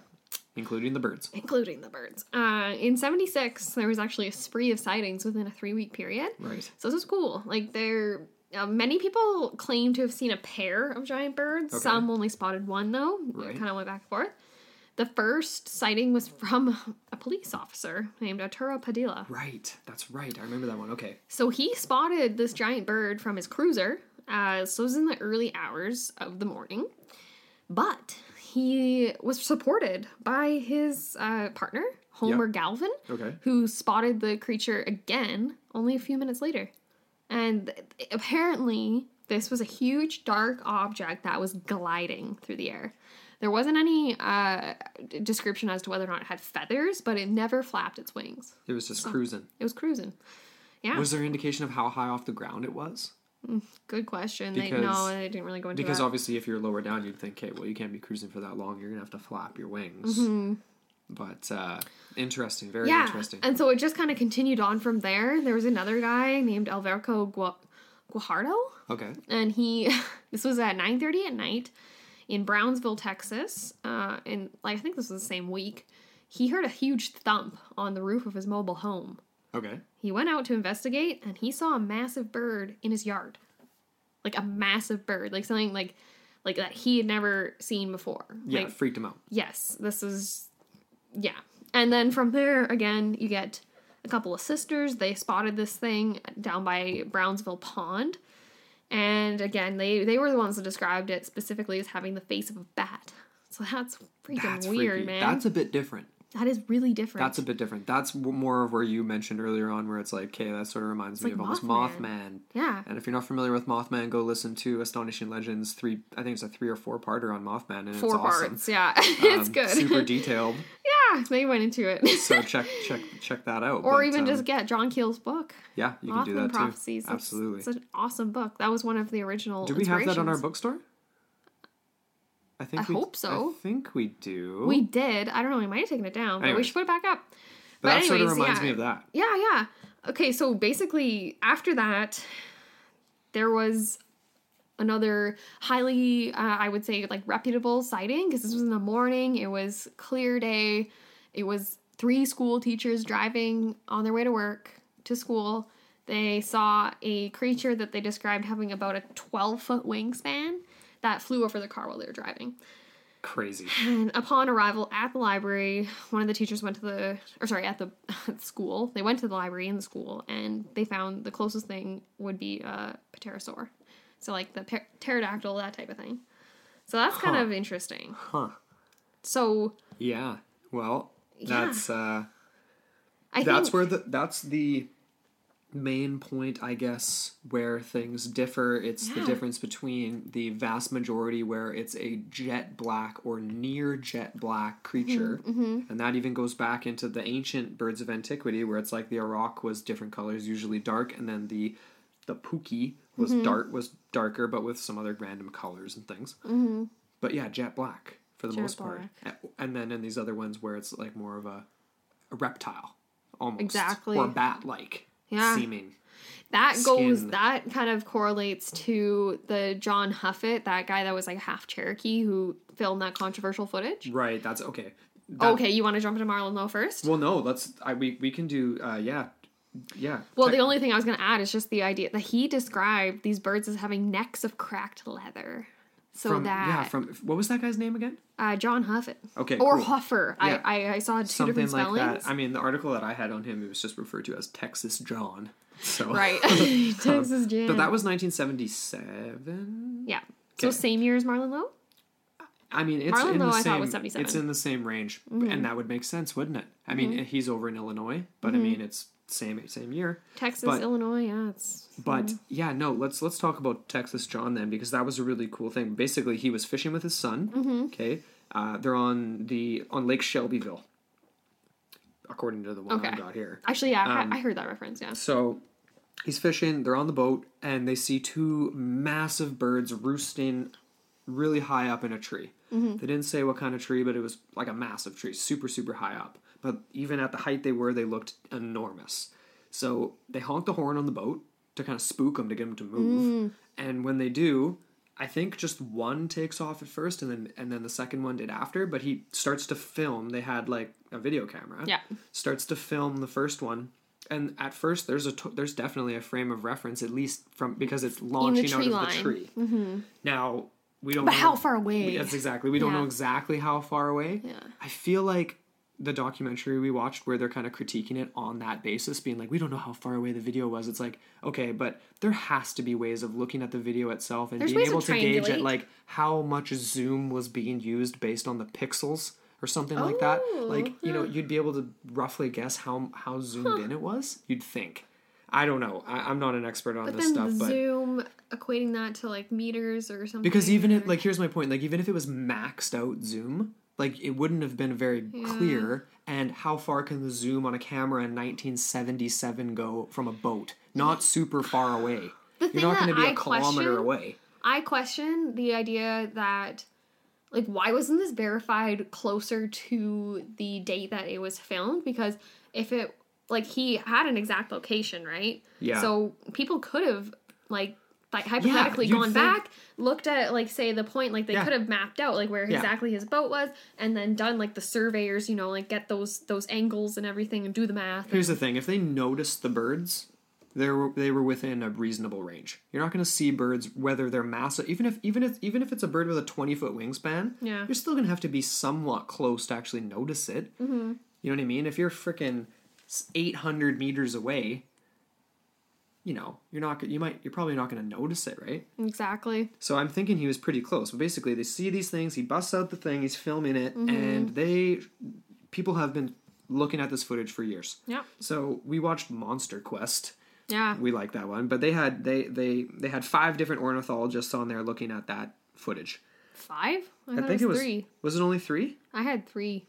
including the birds. including the birds. Uh, in '76, there was actually a spree of sightings within a three-week period. Right. So this is cool. Like there, uh, many people claim to have seen a pair of giant birds. Okay. Some only spotted one though. Right. It kind of went back and forth. The first sighting was from a police officer named Arturo Padilla. Right. That's right. I remember that one. Okay. So he spotted this giant bird from his cruiser. Uh, so it was in the early hours of the morning. But he was supported by his uh, partner, Homer Galvin, Okay. who spotted the creature again only a few minutes later. And th- apparently, this was a huge dark object that was gliding through the air. There wasn't any uh, description as to whether or not it had feathers, but it never flapped its wings. It was just cruising. It was cruising. Yeah, Was there indication of how high off the ground it was? good question. they, Because- no, they didn't really go into Because that. obviously, if you're lower down, you'd think, okay, well, you can't be cruising for that long. You're gonna have to flap your wings. But uh, interesting. Very Mm-hmm. yeah, interesting. and so it just kind of continued on from there. There was another guy named Alverco Gua- Guajardo. Okay. and he this was at 9.30 at night in brownsville texas uh, and like i think this was the same week he heard a huge thump on the roof of his mobile home Okay. He went out to investigate and he saw a massive bird in his yard. Like a massive bird. Like something like like that he had never seen before. Yeah, like freaked him out. yes this is yeah. And then from there again you get a couple of sisters. They spotted this thing down by brownsville pond. And again they they were the ones that described it specifically as having the face of a bat. So that's freaking That's weird freaky. man. That's a bit different. That is really different That's a bit different. That's more of where you mentioned earlier on, where it's like, okay, that sort of reminds me like of almost Mothman. Mothman. yeah And if you're not familiar with Mothman, go listen to Astonishing Legends three. I think it's a three or four parter on Mothman, and four it's awesome. parts yeah it's Um, good super detailed. yeah so they went into it So check check check that out. or But, even um, just get john keel's book yeah, you can do that too. prophecies It's- Absolutely. it's an awesome book that was one of the original Do we have that on our bookstore? I think I we, hope so. I think we do. We did. I don't know. We might have taken it down, but we should put it back up. but that sort of anyways, reminds yeah. me of that. Yeah, yeah. Okay, so basically, after that, there was another highly, uh, I would say, like reputable sighting because this was in the morning. It was clear day. It was three school teachers driving on their way to work to school. They saw a creature that they described having about a 12 foot wingspan that flew over the car while they were driving. Crazy. And upon arrival at the library, one of the teachers went to the, or sorry, at the, at the school. They went to the library in the school, and they found the closest thing would be a pterosaur, so like the per- pterodactyl, that type of thing. So that's kind Huh. of interesting. Huh. So Yeah. Well, Yeah. that's uh I that's think where the that's the main point i guess where things differ it's the difference between the vast majority where it's a jet black or near jet black creature Mm-hmm, and that even goes back into the ancient birds of antiquity where it's like the auroch was different colors usually dark and then the the pookie was Mm-hmm. dark was darker but with some other random colors and things mm-hmm. but yeah jet black for the Jet most part black. A- and then in these other ones where it's like more of a, a reptile almost Exactly. or bat like Yeah. seeming that goes skin. that kind of correlates to the John Huffer, that guy that was like half Cherokee who filmed that controversial footage. right that's okay That- okay, you want to jump into Marlon Lowe first? well no let's I, we, we can do uh yeah yeah Well, the only thing I was going to add is just the idea that he described these birds as having necks of cracked leather. So from, that yeah from what was that guy's name again uh, John Huffer okay or cool. Huffer. Yeah. I, I I saw two something different like that i mean the article that i had on him it was just referred to as texas john so right, Texas John. but that was 1977 yeah. So same year as Marlon Lowe. I mean, it's Marlon in Lowe, the I thought, same. was 77. It's in the same range, Mm-hmm. and that would make sense, wouldn't it? I mean, he's over in Illinois, but I mean, it's same same year. Texas, But- Illinois. Yeah, it's But yeah, no. Let's let's talk about Texas John then, because that was a really cool thing. Basically, he was fishing with his son. Mm-hmm. Okay, uh, they're on the on Lake Shelbyville, according to the one I got here. actually yeah. I- Um, I heard that reference. Yeah. So he's fishing, they're on the boat, and they see two massive birds roosting really high up in a tree. Mm-hmm. They didn't say what kind of tree, but it was like a massive tree, super, super high up. But even at the height they were, they looked enormous. So they honk the horn on the boat to kind of spook them to get them to move. Mm. And when they do, I think just one takes off at first, and then and then the second one did after. But he starts to film. They had like a video camera Yeah. starts to film the first one and at first there's a t- there's definitely a frame of reference at least from because it's launching out of line. the tree now we don't But know how far away? that's exactly we don't know exactly how far away Yeah. i feel like the documentary we watched where they're kind of critiquing it on that basis being like we don't know how far away the video was. It's like okay but there has to be ways of looking at the video itself and There's being able to gauge it like how much zoom was being used based on the pixels or something like that. Oh, like you know you'd be able to roughly guess how how zoomed in it was you'd think. I don't know. I, i'm not an expert on But this then stuff but Zoom equating that to like meters or something. because even or- if like here's my point like even if it was maxed out zoom like it wouldn't have been very clear. And how far can the zoom on a camera in 1977 go from a boat? Not super far away. The you're not going to be a I kilometer question- away. I question the idea that like why wasn't this verified closer to the date that it was filmed? Because if it like he had an exact location right? Yeah. so people could have like like hypothetically you'd gone back looked at like say the point like they Yeah. could have mapped out like where Yeah. exactly his boat was and then done like the surveyors you know like get those those angles and everything and do the math Here's the thing: if they noticed the birds, they were they were within a reasonable range. You're not going to see birds whether they're massive, even if even if even if it's a bird with a 20 foot wingspan. Yeah. you're still going to have to be somewhat close to actually notice it. Mm-hmm. You know what I mean? If you're freaking 800 meters away, you know you're not you might you're probably not going to notice it, right? exactly So I'm thinking he was pretty close. But basically, they see these things. He busts out the thing. He's filming it, mm-hmm. and they people have been looking at this footage for years. yeah So we watched Monster Quest. yeah We like that one, but they had they they they had five different ornithologists on there looking at that footage. five i, I think it it was was three was it only three? i had three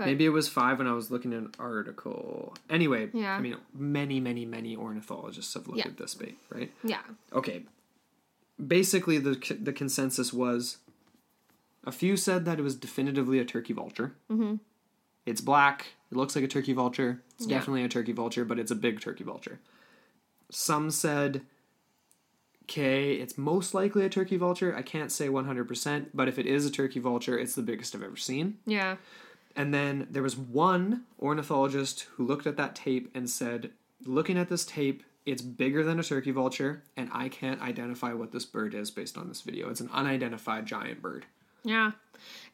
but Maybe it was five when I was looking at an article. Anyway, Yeah. I mean, many many many ornithologists have looked Yeah. at this bait, right? yeah Okay. Basically, the the consensus was a few said that it was definitively a turkey vulture. Mm-hmm. It's black. It looks like a turkey vulture. It's Yeah. definitely a turkey vulture, but it's a big turkey vulture. Some said, okay, it's most likely a turkey vulture. I can't say 100%, but if it is a turkey vulture, it's the biggest I've ever seen. yeah And then there was one ornithologist who looked at that tape and said, looking at this tape, it's bigger than a turkey vulture, and I can't identify what this bird is based on this video. It's an unidentified giant bird. Yeah.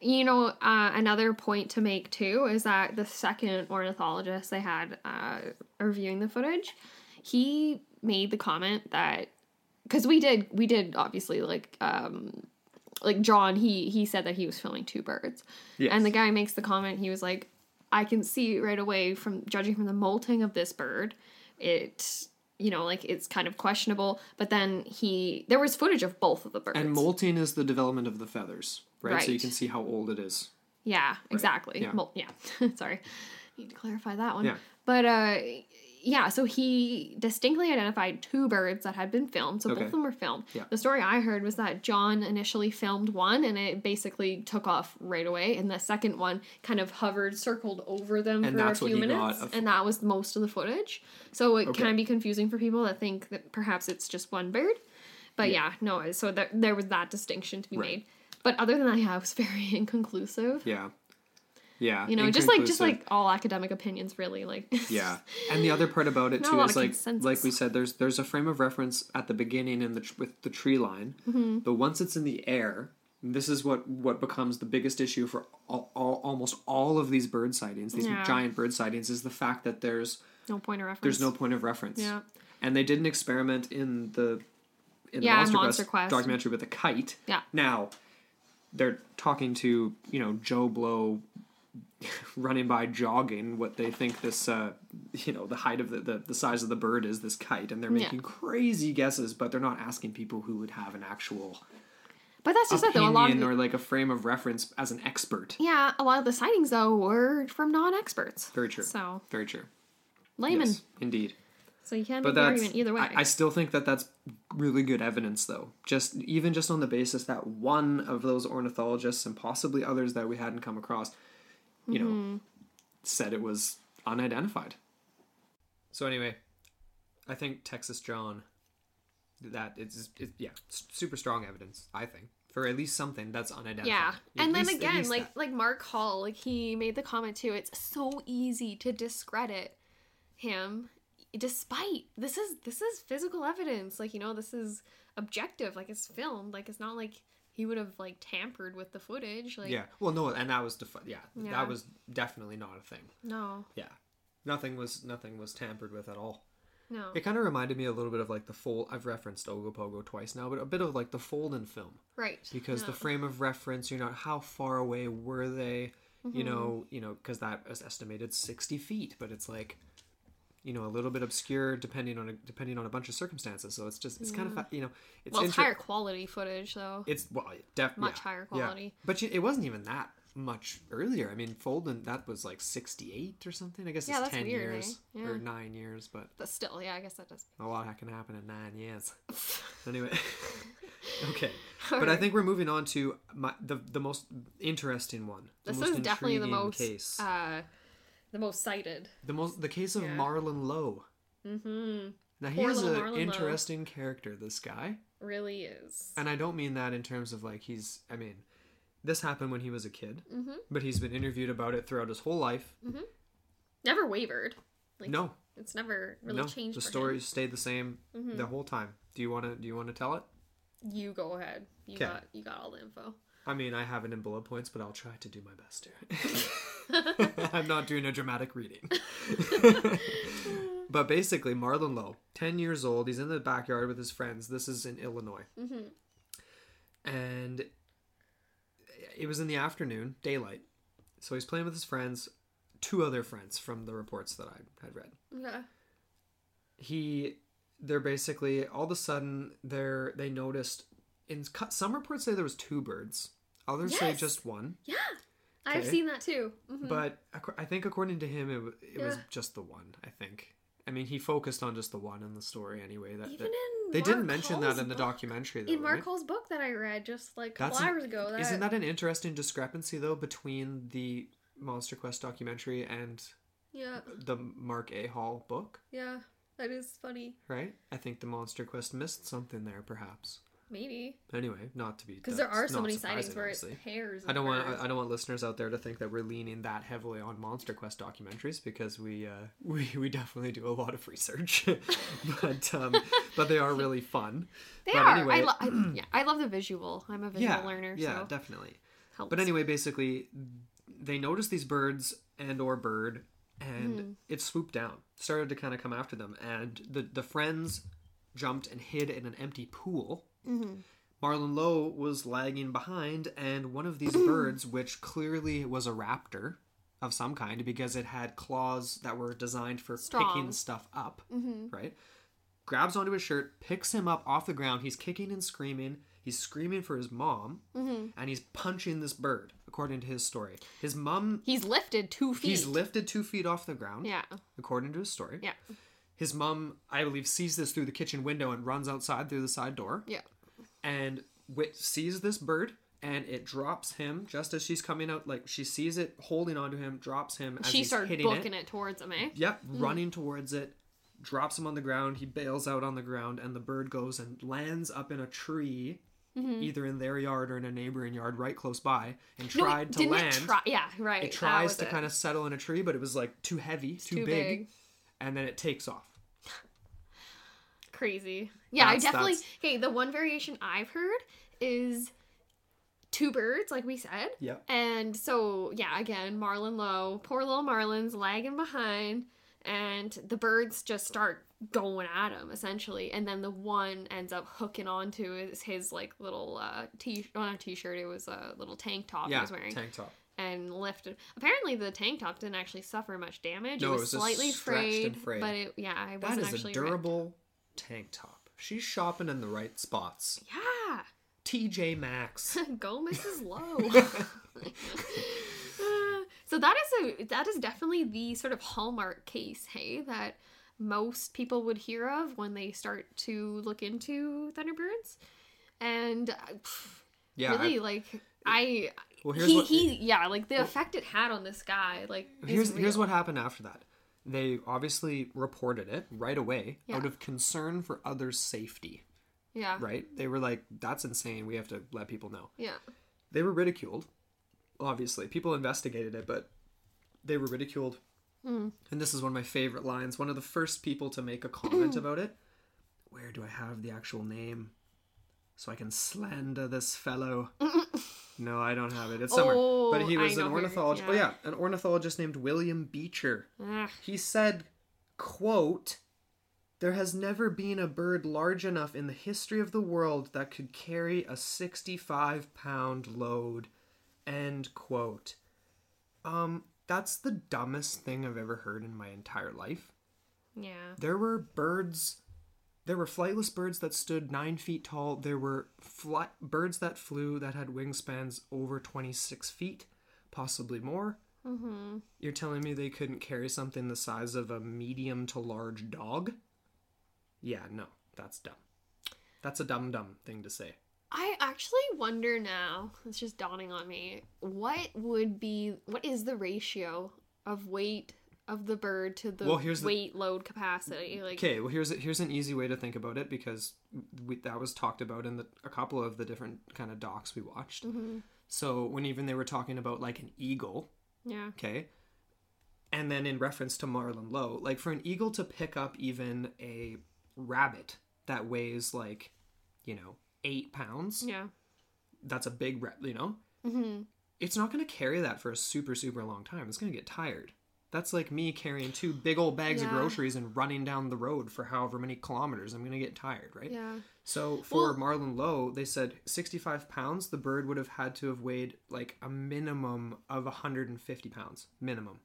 You know, uh, another point to make too is that the second ornithologist they had uh, reviewing the footage, he made the comment that because we did we did obviously like um like John he he said that he was filming two birds, Yes. and the guy makes the comment he was like, I can see right away from judging from the molting of this bird, it you know like it's kind of questionable. But then he there was footage of both of the birds. And molting is the development of the feathers, right? So you can see how old it is. Yeah, exactly. Yeah. Mol- yeah. Sorry. Need to clarify that one. Yeah. But uh yeah, so he distinctly identified two birds that had been filmed. So Okay. both of them were filmed. Yeah. The story I heard was that John initially filmed one and it basically took off right away. And the second one kind of hovered, circled over them And for a few minutes. of- And that was most of the footage. So it Okay. can be confusing for people that think that perhaps it's just one bird. But yeah, no, so there, there was that distinction to be Right. made. But other than that, yeah, it was very inconclusive. Yeah. Yeah. You know, just like just like all academic opinions, really. Like, Yeah, and the other part about it too is like consensus. like we said, there's there's a frame of reference at the beginning in the tr- with the tree line, Mm-hmm. but once it's in the air, this is what what becomes the biggest issue for all, all, almost all of these bird sightings, these Yeah. giant bird sightings, is the fact that there's no point of reference. there's no point of reference. Yeah. and they did an experiment in the in Yeah, the Monster, Monster Quest, Quest. documentary with a kite. Yeah. Now, they're talking to you know Joe Blow running by jogging what they think this uh you know the height of the, the the size of the bird is this kite and they're Yeah. making crazy guesses but they're not asking people who would have an actual But that's just it, though. A lot of opinion the, or like a frame of reference as an expert yeah, a lot of the sightings though were from non-experts. very true So very true layman. yes indeed So you can't but make argument either way. I, I still think that that's really good evidence though just even just on the basis that one of those ornithologists and possibly others that we hadn't come across you Mm-hmm. know said it was unidentified so anyway i think texas john that it's it, yeah super strong evidence i think for at least something that's unidentified yeah, At and then least- at again, like that. like Mark Hall, like he made the comment too. It's so easy to discredit him, despite this is this is physical evidence. Like you know, this is objective. Like it's filmed. Like it's not like he would have like tampered with the footage. Like yeah well no and that was defi- yeah, Yeah. that was definitely not a thing no, yeah nothing was nothing was tampered with at all no. It kind of reminded me a little bit of like the fold. I've referenced Ogopogo twice now, but a bit of like the Folden film Right. because the frame of reference, you know, how far away were they? You Mm-hmm. know, you know, because that is estimated sixty feet, but it's like, you know, a little bit obscure depending on a, depending on a bunch of circumstances. So it's just it's kind of you know, it's well, it's inter- higher quality footage though. It's well, def- Much yeah, higher yeah. quality. But you, it wasn't even that much earlier. I mean, Folden that was like sixty eight or something. I guess Yeah, it's ten weird, years eh? Yeah. or nine years, but but still, yeah, I guess that does. a lot can happen in nine years. Anyway, okay, All but I think we're moving on to my, the the most interesting one. The This is definitely the most case. uh the most cited. the most the case of yeah. Marlon Lowe. Mm-hmm. Now he Poor is an Marlon Lowe. interesting character. This guy, Really is. and I don't mean that in terms of like he's. I mean, this happened when he was a kid, Mm-hmm. but he's been interviewed about it throughout his whole life. Never wavered. Like no, it's never really no, changed. the story stayed the same Mhm. the whole time. Do you want to? Do you want to tell it? You go ahead. You 'Kay. got you got all the info. I mean, I have it in bullet points, but I'll try to do my best here. I'm not doing a dramatic reading. but basically, Marlon Lowe, 10 years old, he's in the backyard with his friends. This is in Illinois. Mm-hmm. And it was in the afternoon, daylight. So he's playing with his friends, two other friends from the reports that I had read. Okay. He, they're basically, all of a sudden, they're, they noticed, in some reports say there was two birds. Others say just one. Yeah. I've seen that too. Mhm. But I think according to him, it, it was just the one. I think. I mean, he focused on just the one in the story anyway. That, Even that- in they Mark didn't mention that in the book- documentary. Though, In Mark right? Hall's book that I read just like a couple an- hours ago. That, Isn't that an interesting discrepancy though between the Monster Quest documentary and Yeah, the Mark A. Hall book? yeah. That is funny. Right. I think the Monster Quest missed something there, perhaps. Maybe Anyway, not to be because there are so many sightings where it's hairs. I don't want. I, don't want listeners out there to think that we're leaning that heavily on Monster Quest documentaries because we uh, we we definitely do a lot of research, but um, but they are really fun. They but are. anyway- I, lo- I, yeah, I love the visual. I'm a visual yeah, learner. yeah, so. definitely. helps. But anyway, basically, they noticed these birds and or bird, and it swooped down, started to kind of come after them, and the the friends jumped and hid in an empty pool. Mm-hmm. Marlon Lowe was lagging behind, and one of these birds, which clearly was a raptor of some kind because it had claws that were designed for Strong. picking stuff up, mm-hmm. right? Grabs onto his shirt, picks him up off the ground. He's kicking and screaming. He's screaming for his mom, mm-hmm. and he's punching this bird, according to his story. His mom, he's lifted two feet. he's lifted two feet off the ground, yeah, according to his story. yeah, His mom, I believe, sees this through the kitchen window and runs outside through the side door yeah. And Wit sees this bird and it drops him just as she's coming out. Like she sees it holding onto him, drops him as She starts booking it. it. towards him, eh? Yep, running towards it, drops him on the ground. He bails out on the ground, and the bird goes and lands up in a tree, Mm-hmm. either in their yard or in a neighboring yard right close by, and No, tried to land. It try- yeah, right. it tries to kind of settle in a tree, but it was like too heavy, too, too big, big. and then it takes off. crazy. Yeah, That's- I definitely. that's- Okay, the one variation I've heard is two birds, like we said. Yep. And so, yeah, again, Marlon Lowe, poor little Marlon's lagging behind, and the birds just start going at him essentially, and then the one ends up hooking onto his, his like little uh t not a t-shirt, it was a little tank top he was wearing, tank top. and lifted. Apparently, the tank top didn't actually suffer much damage. No, it it was, was slightly frayed, frayed. but it, yeah, I That wasn't is a actually ripped. durable tank top. She's shopping in the right spots. Yeah. TJ Maxx. Go Mrs. Lowe. Uh, so that is a that is definitely the sort of hallmark case, hey, that most people would hear of when they start to look into Thunderbirds. And uh, pff, Yeah. I- really like I well, here's he, what he yeah, like the effect it had on this guy, like here's here's what happened after that. They obviously reported it right away Yeah. out of concern for others' safety. Yeah. Right? They were like, "That's insane. We have to let people know." Yeah. They were ridiculed. Obviously, people investigated it, but they were ridiculed. Hmm. And this is one of my favorite lines. One of the first people to make a comment about it. Where do I have the actual name? So I can slander this fellow. no, I don't have it. It's somewhere. Oh, but he was an ornithologist. Oh yeah. yeah, an ornithologist named William Beecher. Ugh. He said, quote, there has never been a bird large enough in the history of the world that could carry a 65 pound load. End quote. Um, that's the dumbest thing I've ever heard in my entire life. Yeah. There were birds, there were flightless birds that stood nine feet tall. There were fly- birds that flew that had wingspans over 26 feet, possibly more. Mm-hmm. You're telling me they couldn't carry something the size of a medium to large dog? Yeah, no, that's dumb. That's a dumb, dumb thing to say. I actually wonder now, it's just dawning on me, what would be, what is the ratio of weight of the bird to the, Well, here's the- weight load capacity? Like, Okay, well here's here's an easy way to think about it because we, that was talked about in the, a couple of the different kind of docs we watched. Mhm. So when even they were talking about like an eagle, yeah, okay, and then in reference to Marlon Lowe, like for an eagle to pick up even a rabbit that weighs like, you know, eight pounds, yeah. that's a big, ra- you know, hmm it's not going to carry that for a super super long time. It's going to get tired. That's like me carrying two big old bags of groceries and running down the road for however many kilometers. I'm going to get tired, right? Yeah. So for Well- Marlon Lowe, they said 65 pounds. The bird would have had to have weighed like a minimum of 150 pounds minimum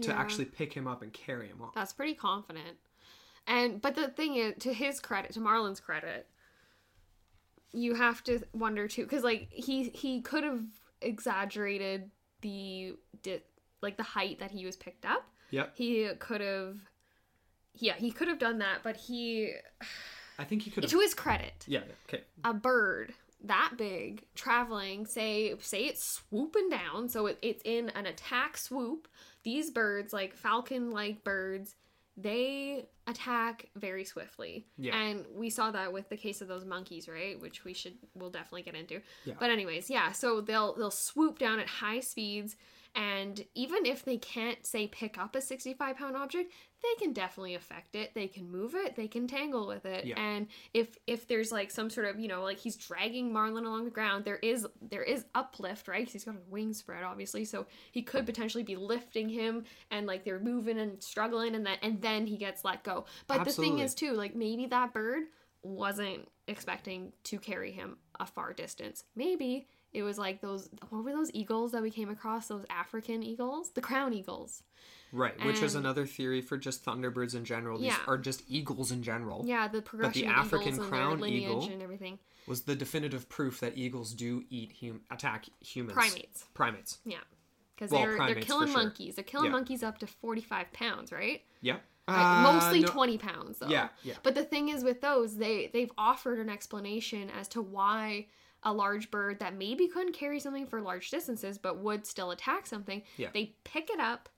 to Yeah. actually pick him up and carry him off. That's pretty confident. And but the thing is, to his credit, to Marlon's credit, you have to wonder too, because like he he could have exaggerated the di- like the height that he was picked up. Yeah. He could have, yeah, he could have done that, but he, I think he could have. to his credit, Yeah. Okay. a bird that big traveling say say it's swooping down so it, it's in an attack swoop these birds like falcon like birds they attack very swiftly. Yeah. And we saw that with the case of those monkeys, right? Which we should we'll definitely get into. Yeah. But anyways, yeah, so they'll they'll swoop down at high speeds and even if they can't say pick up a 65 pound object they can definitely affect it. They can move it. They can tangle with it. Yeah. and if if there's like some sort of you know like he's dragging Marlon along the ground there is there is uplift right? 'Cause he's got his wings spread obviously. So he could potentially be lifting him and like they're moving and struggling and then and then he gets let go. But the thing is too like maybe that bird wasn't expecting to carry him a far distance. Maybe it was like those what were those eagles that we came across those african eagles the crown eagles Right, which is another theory for just thunderbirds in general. These Yeah. are just eagles in general. yeah the progression of African eagles and crown eagle- and everything Was the definitive proof that eagles do eat hum- attack humans. primates Primates. yeah because Well, they're they're killing sure. monkeys they're killing Yeah. monkeys up to 45 pounds right Yeah. Like, Uh, mostly no- 20 pounds though Yeah, yeah. but the thing is with those they they've offered an explanation as to why a large bird that maybe couldn't carry something for large distances but would still attack something Yeah. they pick it up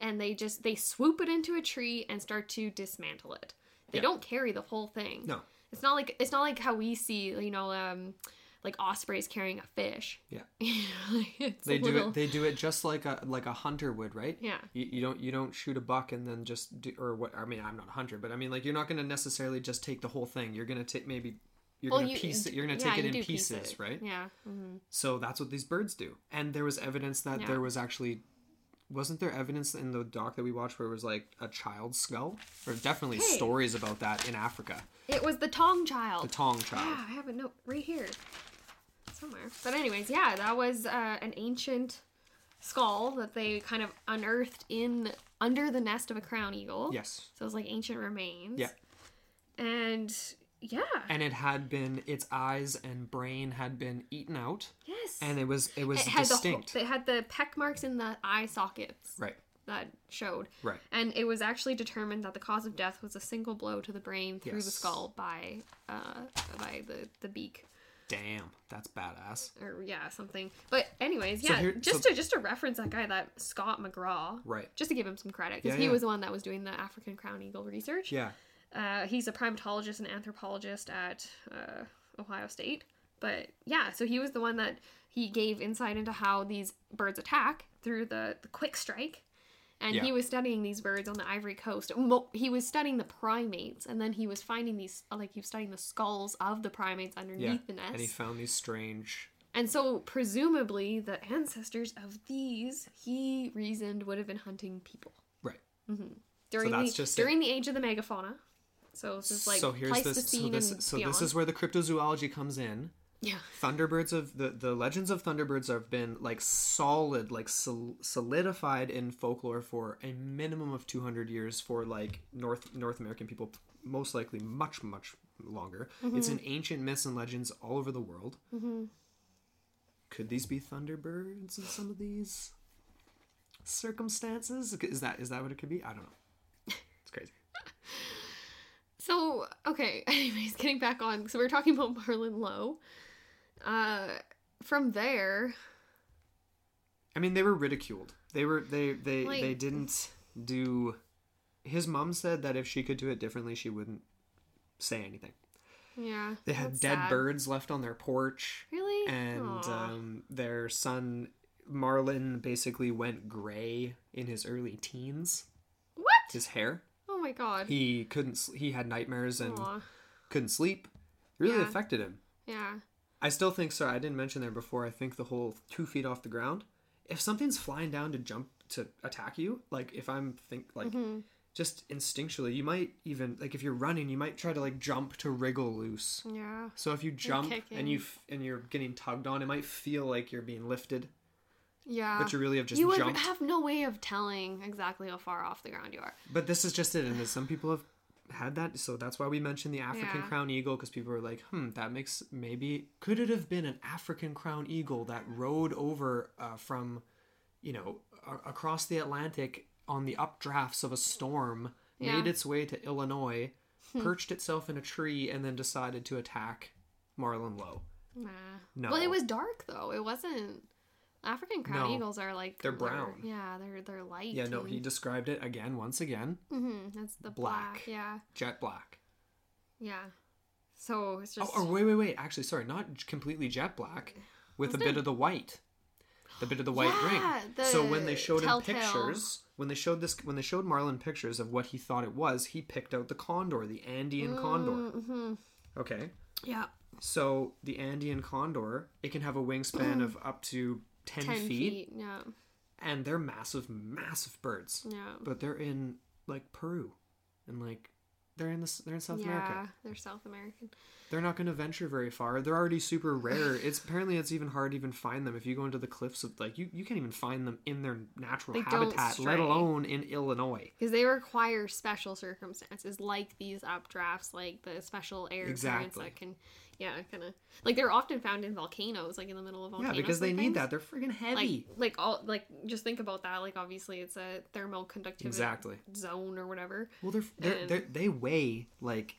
and they just they swoop it into a tree and start to dismantle it they Yeah. don't carry the whole thing No. it's not like it's not like how we see you know um like ospreys carrying a fish Yeah. Like, They do little- it. They do it just like a like a hunter would, right? Yeah. You, you don't you don't shoot a buck and then just do, or what? I mean, I'm not a hunter, but I mean, like you're not going to necessarily just take the whole thing. You're going to take maybe you're Well, to you- piece it. You're to yeah, take it in do piece pieces, it. right? yeah hmm So that's what these birds do. And there was evidence that Yeah. there was actually wasn't there evidence in the doc that we watched where it was like a child's skull? Or definitely Hey. stories about that in Africa. it was the Taung child The Taung child. Yeah, I have a note right here somewhere. But anyways, yeah, that was uh, an ancient skull that they kind of unearthed in under the nest of a crown eagle. Yes. So it was like ancient remains. Yeah. And yeah. And it had been its eyes and brain had been eaten out yes. and it was it was it had distinct. the whole, it had the peck marks in the eye sockets right. that showed. Right. And it was actually determined that the cause of death was a single blow to the brain through the skull by uh by the the beak. Damn, that's badass. or yeah, something. But anyways, So yeah, here- just so- to just to reference that guy, that Scott McGraw, Right. just to give him some credit because Yeah, he yeah. was the one that was doing the African crown eagle research. Yeah. Uh, he's a primatologist and anthropologist at uh, Ohio State. But yeah, so he was the one that he gave insight into how these birds attack through the, the quick strike. And he was studying these birds on the Ivory Coast. Well, he was studying the primates, and then he was finding these, like, he was studying the skulls of the primates underneath Yeah. the nest. And he found these strange And so, presumably, the ancestors of these, he reasoned, would have been hunting people Right. during that's the it. during the age of the megafauna. So this is like so here's this so this so beyond. this is where the cryptozoology comes in. yeah, Thunderbirds of the the legends of thunderbirds have been like solid, like sol- solidified in folklore for a minimum of 200 years for like North North American people, most likely much much longer. It's in ancient myths and legends all over the world. Could these be thunderbirds in some of these circumstances? Is that is that what it could be? I don't know. It's crazy. So okay. Anyways, getting back on. So we are talking about Marlon Lowe. Uh, from there, I mean, they were ridiculed. They were they they Like- they didn't do. His mom said that if she could do it differently, she wouldn't say anything. yeah, They had dead sad. birds left on their porch, Really? and um, their son Marlon basically went gray in his early teens. what? His hair. My god. He couldn't. He had nightmares and Aw. couldn't sleep. It really Yeah. affected him. Yeah. I still think so. I didn't mention there before. I think the whole two feet off the ground. If something's flying down to jump to attack you, like if I'm think like Mm-hmm. just instinctually, you might even like if you're running, you might try to like jump to wriggle loose. Yeah. So if you jump kicking. and you f- and you're getting tugged on, it might feel like you're being lifted, Yeah. but you really have just you would jumped. have no way of telling exactly how far off the ground you are. But this is just it, and some people have had that, so that's why we mentioned the African Yeah. crown eagle because people were like, "Hmm, that makes maybe could it have been an African crown eagle that rode over uh, from, you know, a- across the Atlantic on the updrafts of a storm, made Yeah. Hmm. its way to Illinois, perched itself in a tree, and then decided to attack Marlon Lowe." Nah. No. Well, it was dark though. It wasn't. African crown No. eagles are like They're brown. Yeah, they're they're light. Yeah, no, and- he described it again, once again, Mm-hmm. That's the Black. black. Yeah, jet black. yeah. So it's Oh, just or wait, wait, wait. Actually, sorry, not completely jet black, with a Wasn't bit it- of the white, the bit of the white Yeah, ring. So when they the showed him pictures, when they showed this, when they showed Marlon pictures of what he thought it was, he picked out the condor, the Andean condor. Mhm. Okay, Yeah, so the Andean condor, it can have a wingspan of up to ten, ten feet, feet. Yeah, and they're massive, massive birds. yeah. But they're in like Peru, and like they're in this, they're in South America. yeah, America. they're South American. They're not going to venture very far. They're already super rare. It's apparently it's even hard to even find them if you go into the cliffs of like you you can't even find them in their natural They habitat, let alone in Illinois. Because they require special circumstances, like these updrafts, like the special air currents Exactly. that can, yeah, kind of like they're often found in volcanoes, like in the middle of Yeah, because they need things. that. They're freaking heavy. Like, like all, like just think about that. Like, obviously, it's a thermal conductivity Exactly. zone or whatever. well, they're, they're, and- they're they weigh like.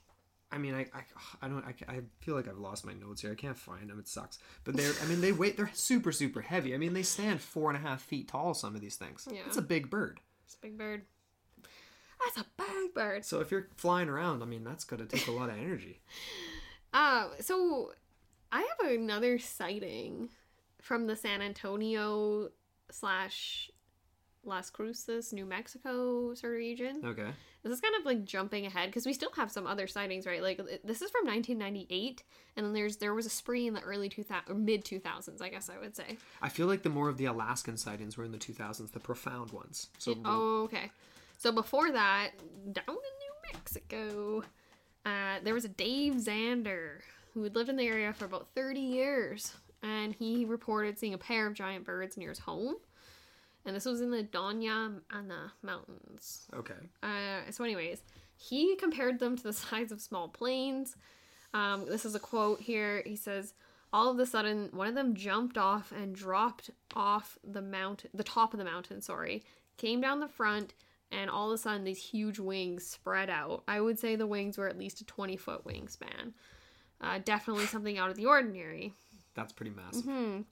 I mean, I, I, I don't. I, I feel like I've lost my notes here. I can't find them. It sucks. But they're. I mean, they weigh. They're super, super heavy. I mean, they stand four and a half feet tall. Some of these things. Yeah. It's a big bird. It's a big bird. That's a big bird. So if you're flying around, I mean, that's gonna take a lot of energy. Uh, so I have another sighting from the San Antonio slash Las Cruces, New Mexico sort of region. Okay. This is kind of like jumping ahead because we still have some other sightings, right? Like this is from 1998, and then there's there was a spree in the early 2000 or mid 2000s, I guess I would say. I feel like the more of the Alaskan sightings were in the 2000s, the profound ones. So Oh, okay. So before that, down in New Mexico, uh, there was a Dave Zander who had lived in the area for about 30 years, and he reported seeing a pair of giant birds near his home. And this was in the Doña Ana Mountains. okay. Uh, so, anyways, he compared them to the size of small planes. Um, this is a quote here. He says, "All of a sudden, one of them jumped off and dropped off the mountain, the top of the mountain. Sorry, came down the front, and all of a sudden, these huge wings spread out. I would say the wings were at least a twenty foot wingspan. Uh, definitely something out of the ordinary." That's pretty massive. Um,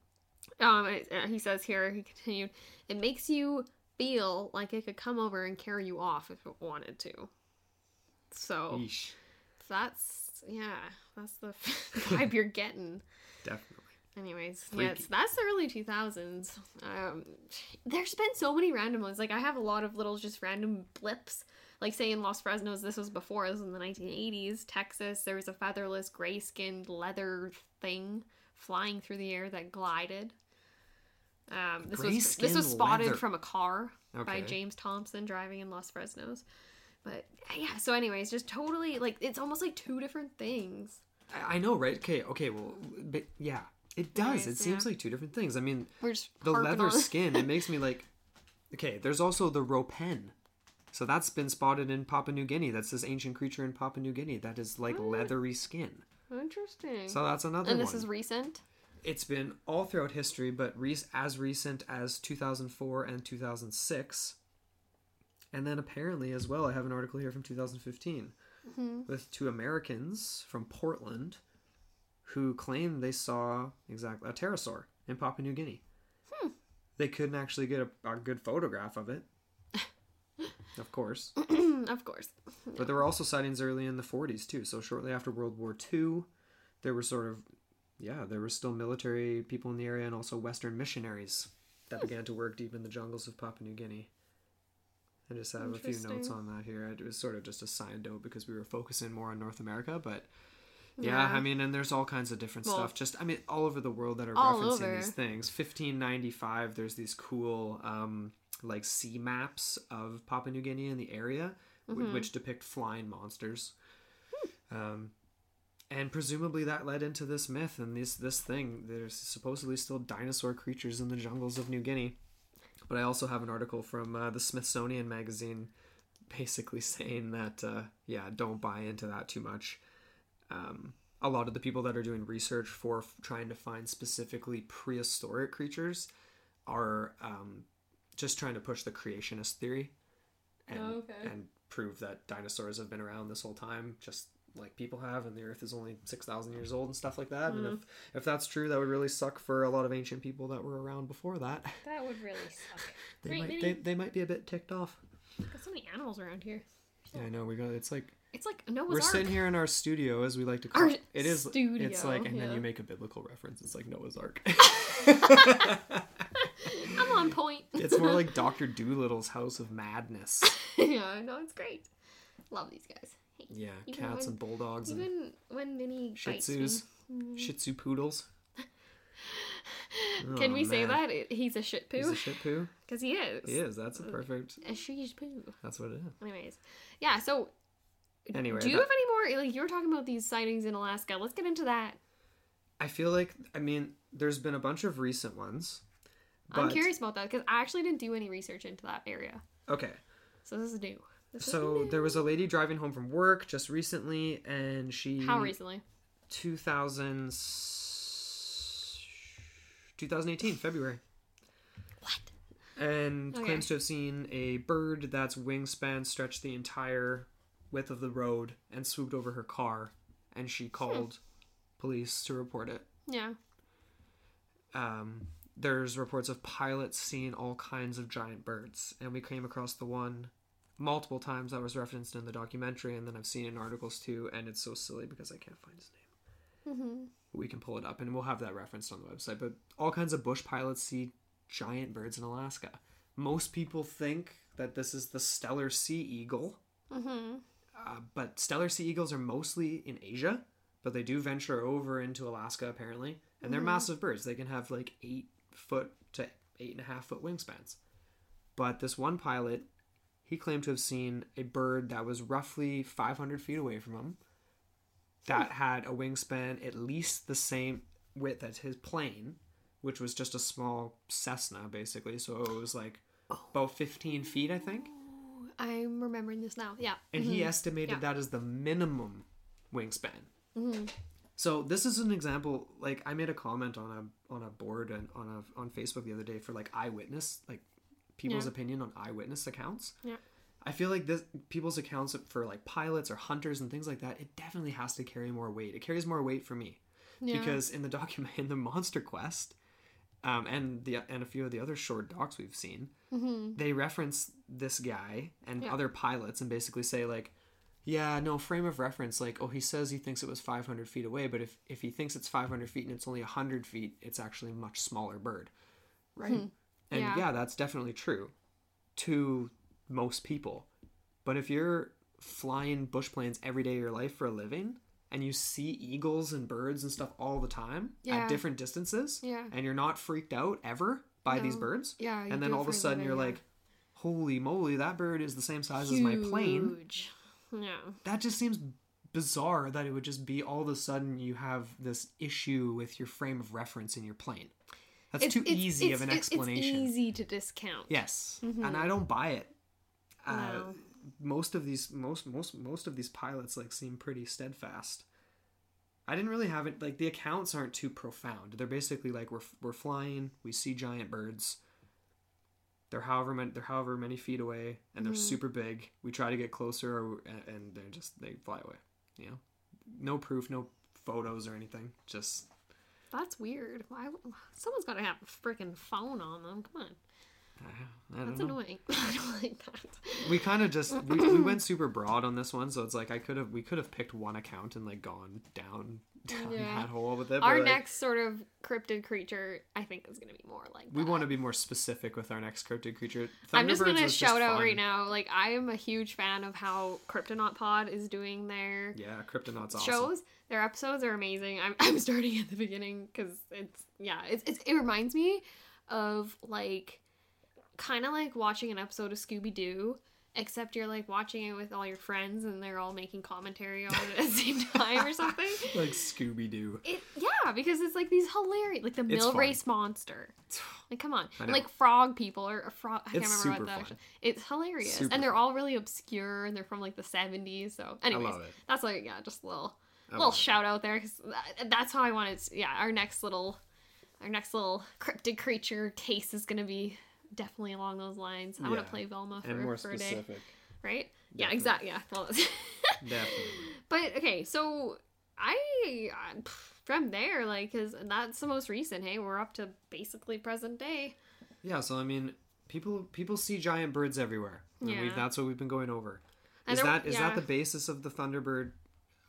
it- uh, he says here, he continued, it makes you feel like it could come over and carry you off if it wanted to. So Yeesh. that's, yeah, that's the vibe you're getting. Definitely. Anyways, Freaky. it's, that's the early 2000s. Um, there's been so many random ones. Like, I have a lot of little just random blips. Like, say in Los Fresnos, this was before, this was in the 1980s. Texas, there was a featherless, gray skinned leather thing flying through the air that glided. Um, this was this was spotted leather. from a car by James Thompson driving in Los Fresnos. But yeah, so anyways, just totally like it's almost like two different things. I, I know, right? Okay, okay, well, but yeah, it does. It seems yeah. like two different things. I mean, the leather skin, it makes me like. Okay, there's also the ropen. So that's been spotted in Papua New Guinea. That's this ancient creature in Papua New Guinea that is like hmm. leathery skin. Interesting. So that's another and one. this is recent. It's been all throughout history, but re- as recent as 2004 and 2006. And then apparently as well, I have an article here from 2015 mm-hmm. with two Americans from Portland who claimed they saw exactly a pterosaur in Papua New Guinea. Hmm. They couldn't actually get a, a good photograph of it, of course. of course. But there were also sightings early in the 40s too. So shortly after World War II, there were sort of, yeah, there were still military people in the area and also Western missionaries that began to work deep in the jungles of Papua New Guinea. I just have a few notes on that here. It was sort of just a side note because we were focusing more on North America, but yeah, Yeah. I mean, and there's all kinds of different Well, stuff. Just, I mean, all over the world that are referencing over. these things. 1595, there's these cool, um, like sea maps of Papua New Guinea and the area, Mm-hmm. which depict flying monsters. Um, and presumably that led into this myth and this this thing. There's supposedly still dinosaur creatures in the jungles of New Guinea. But I also have an article from uh, the Smithsonian magazine, basically saying that uh, yeah, don't buy into that too much. Um, a lot of the people that are doing research for f- trying to find specifically prehistoric creatures are um, just trying to push the creationist theory and Oh, okay. and prove that dinosaurs have been around this whole time. Just like people have and the earth is only 6000 years old and stuff like that and if if that's true that would really suck for a lot of ancient people that were around before that That would really suck. they Right, might they, they might be a bit ticked off Got so many animals around here. yeah i know we got it's like It's like Noah's Ark. we're Ark. sitting here in our studio as we like to call Our it it is it's like and then you make a biblical reference it's like noah's ark I'm on point. it's more like dr dolittle's house of madness yeah, I know it's great. Love these guys. Hey, yeah cats when- and bulldogs and even when Minnie shih bites me. tzus mm. shih tzu poodles Can Oh, we say oh, that he's a shit He's poo? a shit poo. Because he is. He is. That's a perfect. A shit poo. That's what it is. Anyways, yeah. So, Anyway, do you that- have any more? Like you were talking about these sightings in Alaska. Let's get into that. I feel like I mean, there's been a bunch of recent ones. I'm curious about that because I actually didn't do any research into that area. Okay, So this is new. This is so new. there was a lady driving home from work just recently, and she how recently? 2000 2018 February, What? and Okay. claims to have seen a bird that's wingspan stretched the entire width of the road and swooped over her car, and she called police to report it. Yeah. um, there's reports of pilots seeing all kinds of giant birds, and we came across the one multiple times that was referenced in the documentary, and then I've seen it in articles too, and it's so silly because I can't find his name. Mm-hmm. We can pull it up, and we'll have that referenced on the website. But all kinds of bush pilots see giant birds in Alaska. Most people think that this is the Steller sea eagle, Mm-hmm. Uh, but Steller sea eagles are mostly in Asia, but they do venture over into Alaska apparently, and they're massive birds. They can have like eight foot to eight and a half foot wingspans. But this one pilot, he claimed to have seen a bird that was roughly 500 feet away from him, that had a wingspan at least the same width as his plane, which was just a small Cessna basically. So it was like about 15 feet, I think. I'm remembering this now. Yeah. and he estimated Mm-hmm. Yeah. that as the minimum wingspan. Mm-hmm. So this is an example. Like I made a comment on a on a board and on a on Facebook the other day for like eyewitness, like people's Yeah. opinion on eyewitness accounts. Yeah. I feel like this people's accounts for like pilots or hunters and things like that. It definitely has to carry more weight. It carries more weight for me Yeah. because in the document in the Monster Quest, um, and the and a few of the other short docs we've seen, they reference this guy and Mm-hmm. Yeah. other pilots and basically say like, yeah, no frame of reference. Like, oh, he says he thinks it was 500 feet away, but if if he thinks it's 500 feet and it's only 100 feet, it's actually a much smaller bird, right? And Hmm. Yeah. yeah, that's definitely true to most people. But if you're flying bush planes every day of your life for a living and you see eagles and birds and stuff all the time Yeah. at different distances Yeah. and you're not freaked out ever by these birds Yeah, and then all of a sudden you're like holy moly that bird is the same size as my plane Huge. Yeah. that just seems bizarre that it would just be all of a sudden you have this issue with your frame of reference in your plane that's too easy of an explanation It's easy to discount. Yes, and I don't buy it. Uh, No. Most of these, most most most of these pilots like seem pretty steadfast. I didn't really have it like the accounts aren't too profound. They're basically like we're we're flying, we see giant birds. They're however many they're however many feet away, and they're mm-hmm. super big. We try to get closer, or, and, and they're just they fly away. You know, no proof, no photos or anything. Just That's weird. Why? Someone's got to have a freaking phone on them. Come on. I don't That's know. annoying. I don't like that. we kind of just we, we went super broad on this one so it's like i could have we could have picked one account and like gone down down Yeah. that hole with it Our like, next sort of cryptid creature, I think, is going to be more like we that. want to be more specific with our next cryptid creature I'm just gonna was shout out fun. right now. Like, I am a huge fan of how Cryptonaut Pod is doing their yeah cryptonaut's awesome shows. Their episodes are amazing. I'm, I'm starting at the beginning because it's yeah, it's, it's it reminds me of like kind of like watching an episode of Scooby Doo. Except you're like watching it with all your friends and they're all making commentary on it at the same time or something. like scooby-doo It yeah, because it's like these hilarious, like the It's mill fun. race monster. Like come on, I know. like frog people or a frog. I can't It's remember super what the fun. actual- It's hilarious, Super and they're all really obscure, and they're from like the seventies. So, anyways, love it. that's like yeah, just a little I little love it. shout out there because that's how I wanted. To, yeah, our next little, our next little cryptid creature case is gonna be definitely along those lines. I want to play Velma for, and more for a day specific right? Yeah, exactly. Yeah. Well, Definitely. But okay, so I from there, like, cause that's the most recent. Hey, we're up to basically present day. Yeah, so I mean, people people see giant birds everywhere. And Yeah. we, that's what we've been going over. And Is there- that is yeah. that the basis of the Thunderbird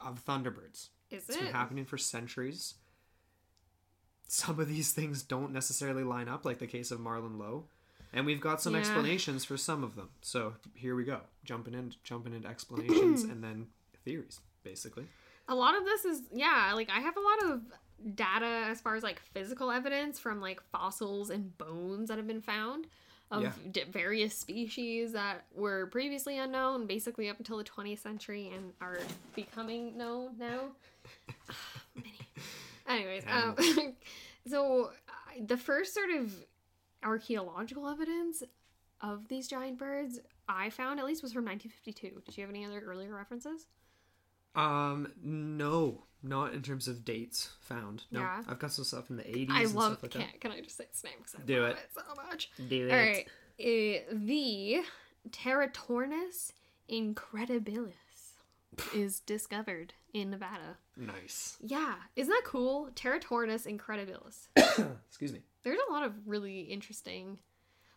of Thunderbirds? Is It's it? been happening for centuries. Some of these things don't necessarily line up, like the case of Marlon Lowe. And we've got some Yeah. explanations for some of them. So here we go. Jumping in jumping into explanations and then theories, basically. a lot of this is yeah like i have a lot of data as far as like physical evidence from like fossils and bones that have been found of Yeah. di- various species that were previously unknown basically up until the 20th century and are becoming known now anyways um, so uh, the first sort of archaeological evidence of these giant birds i found at least was from 1952 did you have any other earlier references Um, no, not in terms of dates found. No, Yeah. I've got some stuff in the 80s I and love. stuff like can, can I just say its name? 'Cause I Do love it. it. so much. Do All right. Uh, the Teratornis incredibilis is discovered in Nevada. Nice. Yeah, isn't that cool? Teratornis incredibilis. Excuse me. There's a lot of really interesting,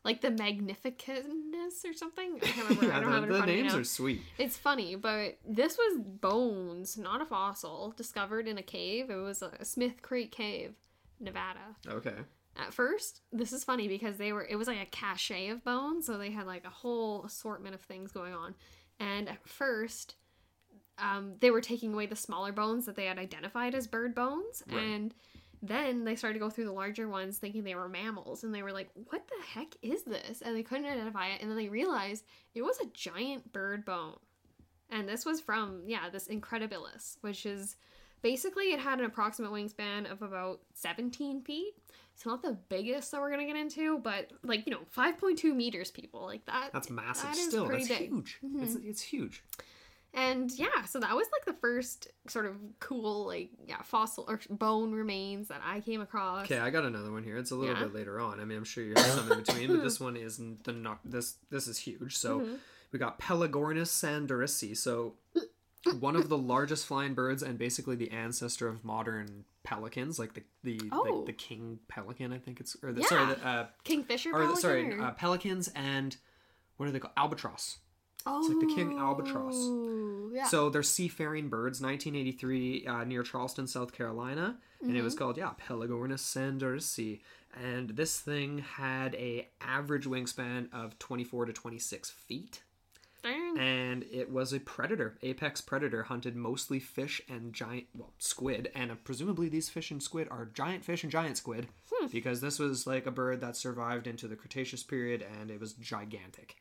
like the Magnificentness or something. I can't remember. I don't the, have it in the front of names are sweet. It's funny, but this was bones, not a fossil, discovered in a cave. It was a Smith Creek Cave, Nevada. Okay. At first, this is funny because they were it was like a cache of bones, so they had like a whole assortment of things going on. And at first, um, they were taking away the smaller bones that they had identified as bird bones, Right. and then they started to go through the larger ones, thinking they were mammals, and they were like, "What the heck is this?" And they couldn't identify it, and then they realized it was a giant bird bone, and this was from yeah this Incredibilis, which is basically it had an approximate wingspan of about 17 feet. It's not the biggest that we're gonna get into, but like you know, 5.2 meters, people like that. That's massive that still. That's big. huge. It's, Mhm. it's huge. And yeah, so that was like the first sort of cool like yeah fossil or bone remains that I came across. Okay, I got another one here. It's a little Yeah. bit later on. I mean, I'm sure you have some in between, but this one is the not this this is huge. So Mhm. we got Pelagornis sandarisi. So one of the largest flying birds and basically the ancestor of modern pelicans, like the the Oh. like the king pelican, I think it's or the sorry the, uh, Kingfisher or the, sorry or- uh, pelicans and what are they called albatross. Oh, like the king albatross. Yeah. So they're seafaring birds. 1983 uh, near Charleston, South Carolina, and it was Mm-hmm. called yeah Pelagornis sandarisi. And this thing had a average wingspan of 24 to 26 feet, Darn. and it was a predator, apex predator, hunted mostly fish and giant well squid, and uh, presumably these fish and squid are giant fish and giant squid, Hmm. because this was like a bird that survived into the Cretaceous period, and it was gigantic.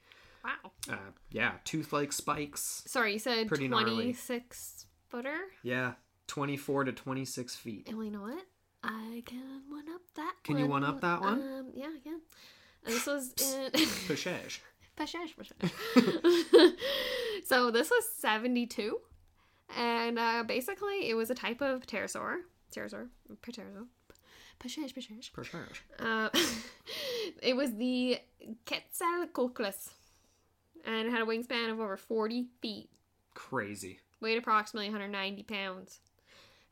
Uh, yeah, tooth-like spikes. Sorry, you said Pretty gnarly. 26 footer. Yeah, 24 to 26 feet. And well, you know what? I can one up that. Can you one-up that one? Um, yeah, I can. And this was in. Pashage. Pashash, pashash. so this was 72. And uh, basically, it was a type of pterosaur. Pterosaur. Pterosaur. Pashash, pashash. Pashage. Uh, it was the Quetzalcoatlus. And it had a wingspan of over 40 feet. Crazy. Weighed approximately 190 pounds.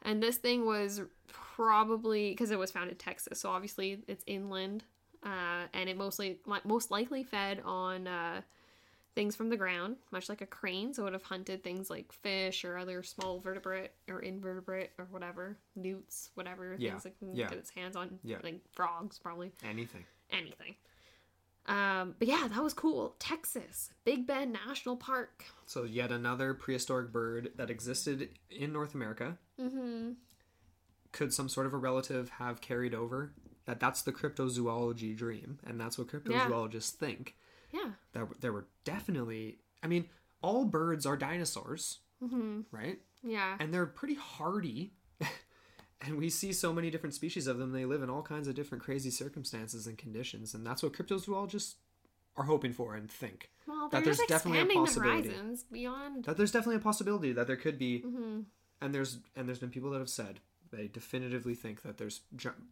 And this thing was probably because it was found in Texas, so obviously it's inland, uh, and it mostly most likely fed on uh, things from the ground, much like a crane. So it would have hunted things like fish or other small vertebrate or invertebrate or whatever, newts, whatever Yeah, things it can yeah, get its hands on, yeah. like frogs, probably Anything. anything. Um, but yeah, that was cool. Texas, Big Bend National Park. So, yet another prehistoric bird that existed in North America. Mm-hmm. Could some sort of a relative have carried over? That that's the cryptozoology dream, and that's what cryptozoologists think. Yeah. That there were definitely. I mean, all birds are dinosaurs, Mm-hmm. right? Yeah. And they're pretty hardy. And we see so many different species of them. They live in all kinds of different crazy circumstances and conditions, and that's what cryptozoologists are hoping for and think. Well, that there's definitely a expanding the possibility. horizons beyond. That there's definitely a possibility that there could be hmm and there's and there's been people that have said they definitively think that there's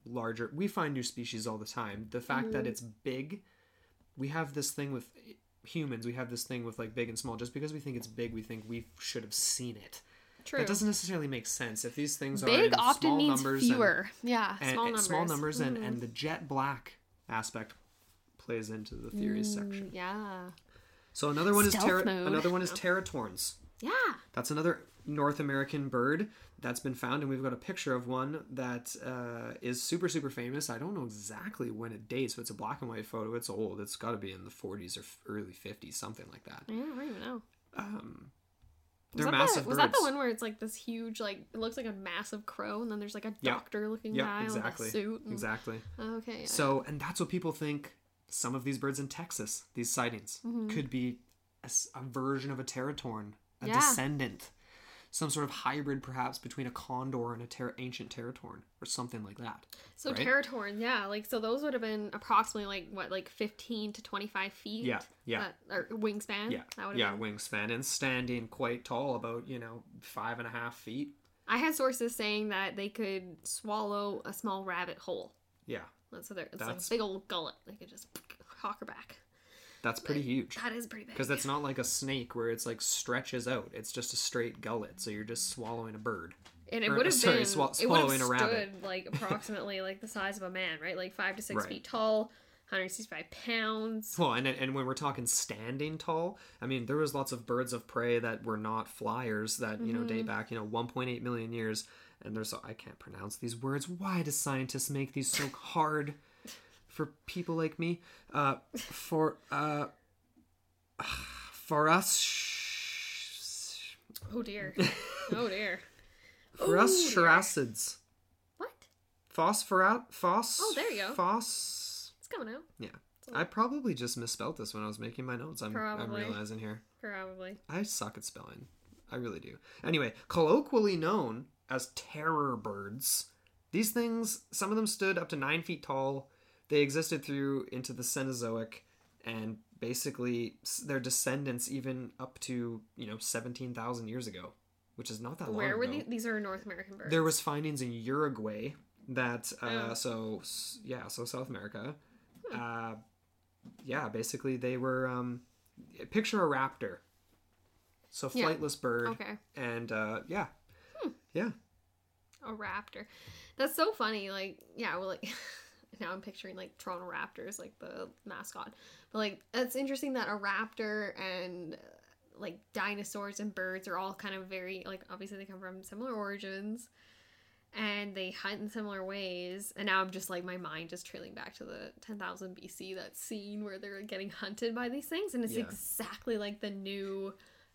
larger we find new species all the time the fact that Mhm. it's big we have this thing with humans, we have this thing with like big and small. Just because we think it's big, we think we should have seen it. True. That doesn't necessarily make sense. If these things are Big in often small means numbers fewer. yeah, and, and, small and numbers. small numbers and, Mhm. and the jet black aspect plays into the theories section. Mm, Yeah. So another one is Stealth terra- mode. another one is teratorns. Yeah. That's another North American bird that's been found, and we've got a picture of one that uh, is super, super famous. I don't know exactly when it dates, but it's a black and white photo. It's old. It's got to be in the 40s or early 50s, something like that. Yeah, I don't even know. Um, they're that massive the, was that the one where it's like this huge, like it looks like a massive crow, and then there's like a Yeah. doctor looking Yep, guy exactly. with a suit? and- Exactly. Okay. So, and that's what people think some of these birds in Texas, these sightings, mm-hmm. could be a version of a teratorn, a Yeah. descendant, some sort of hybrid perhaps between a condor and a ter- ancient teratorn or something like that. So right? Teratorn, yeah, like so those would have been approximately like what, like fifteen to twenty five feet. Yeah, yeah. That, or wingspan. Yeah, That would yeah, been. wingspan and standing quite tall, about you know five and a half feet. I had sources saying that they could swallow a small rabbit whole. Yeah, That's so they're, it's That's- like a big old gullet. They could just hawk her back. That's pretty huge. That is pretty big. Because that's not like a snake where it's like stretches out. It's just a straight gullet, so you're just swallowing a bird. and it would have been swa- it would have a stood rabbit. like approximately like the size of a man, right? Like five to six Right. feet tall, 165 pounds. Well, and and when we're talking standing tall, I mean there was lots of birds of prey that were not flyers that you know date Mm-hmm. back you know 1.8 million years. And there's I can't pronounce these words. Why do scientists make these so hard for people like me? Uh, for uh, for us, Oh dear. oh dear. for us, Ooh, dear. characids, What? phosphorat, phos. Oh, there you go. Phos. It's coming out. Yeah. I probably just misspelled this when I was making my notes. I'm, I'm realizing here. Probably. I suck at spelling. I really do. Anyway, colloquially known as terror birds, these things, some of them stood up to nine feet tall. They existed through into the Cenozoic, and basically their descendants even up to you know seventeen thousand years ago, which is not that long Where were ago. these? These are North American birds. There was findings in Uruguay that uh, Oh. so yeah, so South America. Uh, yeah, basically they were um, picture a raptor. So Yeah. flightless bird Okay. and uh, yeah. Yeah. A raptor. That's so funny. Like, yeah, well, like now I'm picturing like Toronto Raptors, like the mascot. But like, it's interesting that a raptor and uh, like dinosaurs and birds are all kind of very like obviously they come from similar origins and they hunt in similar ways and now i'm just like my mind is trailing back to the 10000 bc that scene where they're getting hunted by these things and it's Yeah. exactly like the new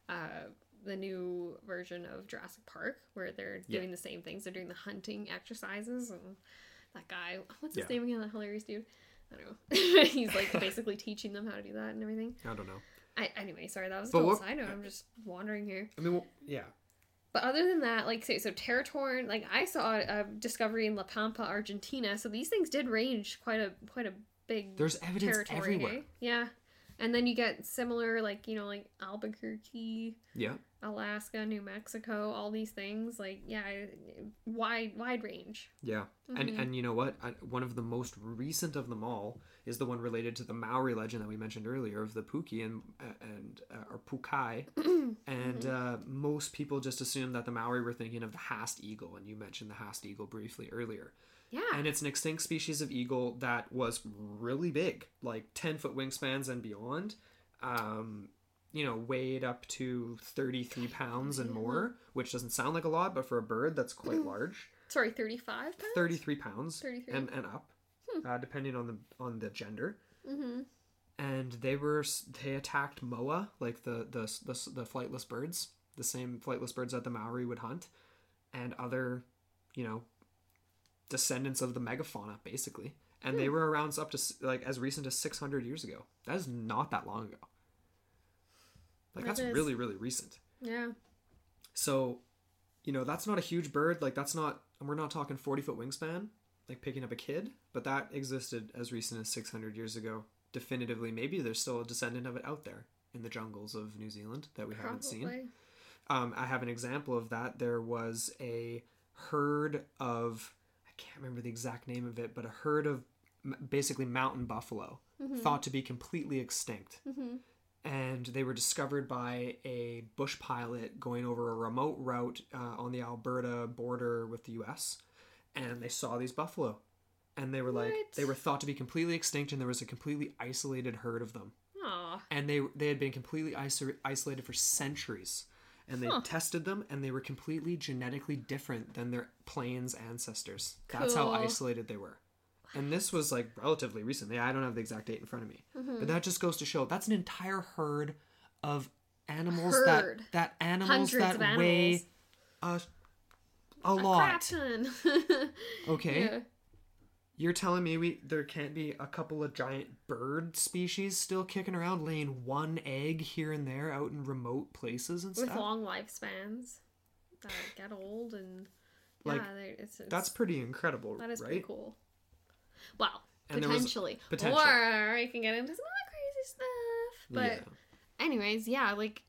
uh the new version of jurassic park where they're Yeah. doing the same things they're doing the hunting exercises and that guy what's his Yeah. name again that hilarious dude i don't know he's like basically teaching them how to do that and everything I don't know. I, anyway sorry that was a total what- side note i'm just wandering here I mean, well, yeah. but other than that, like say so Teratorn, like I saw a discovery in La Pampa, Argentina. So these things did range quite a quite a big There's evidence territory. everywhere. hey? Yeah. And then you get similar like, you know, like Albuquerque, Yeah. Alaska, New Mexico, all these things. Like, yeah, wide wide range. Yeah. And Mm-hmm. and you know what? I, one of the most recent of them all is the one related to the Maori legend that we mentioned earlier of the Puki and and uh, or Pukai. and Mm-hmm. uh, most people just assume that the Maori were thinking of the Haast eagle, and you mentioned the Haast eagle briefly earlier. Yeah. And it's an extinct species of eagle that was really big, like 10 foot wingspans and beyond. Um, you know, weighed up to 33 pounds and more, which doesn't sound like a lot, but for a bird, that's quite large. Sorry, 35 pounds? 33 pounds 33. and, and up, uh, depending on the on the gender. Mm-hmm. And they were they attacked moa, like the the the, the flightless birds, the same flightless birds that the Maori would hunt, and other, you know, descendants of the megafauna, basically. And they were around up to like as recent as 600 years ago. That is not that long ago. Like That that's is. really really recent. Yeah. So, you know, that's not a huge bird. Like that's not and we're not talking 40 foot wingspan, like picking up a kid, but that existed as recent as 600 years ago. Definitively, maybe there's still a descendant of it out there in the jungles of New Zealand that we haven't seen. Um, I have an example of that. There was a herd of, can't remember the exact name of it, but a herd of basically mountain buffalo thought to be completely extinct. and they were discovered by a bush pilot going over a remote route uh, on the Alberta border with the U.S. And they saw these buffalo, and they were like What? they were thought to be completely extinct, and there was a completely isolated herd of them, Aw. and they they had been completely iso- isolated for centuries. And they tested them, and they were completely genetically different than their plains ancestors. That's how isolated they were. And this was like relatively recently. I don't have the exact date in front of me, Mm-hmm. but that just goes to show that's an entire herd of animals Herd. that that animals Hundreds that animals. weigh a, a Crap lot. Okay, yeah. You're telling me we there can't be a couple of giant bird species still kicking around, laying one egg here and there out in remote places and stuff. With stuff? long lifespans that get old and Like, yeah, it's, it's That's pretty incredible, that is right? pretty cool. Well, And potentially, potential. or we can get into some other crazy stuff. But yeah. anyways, yeah, like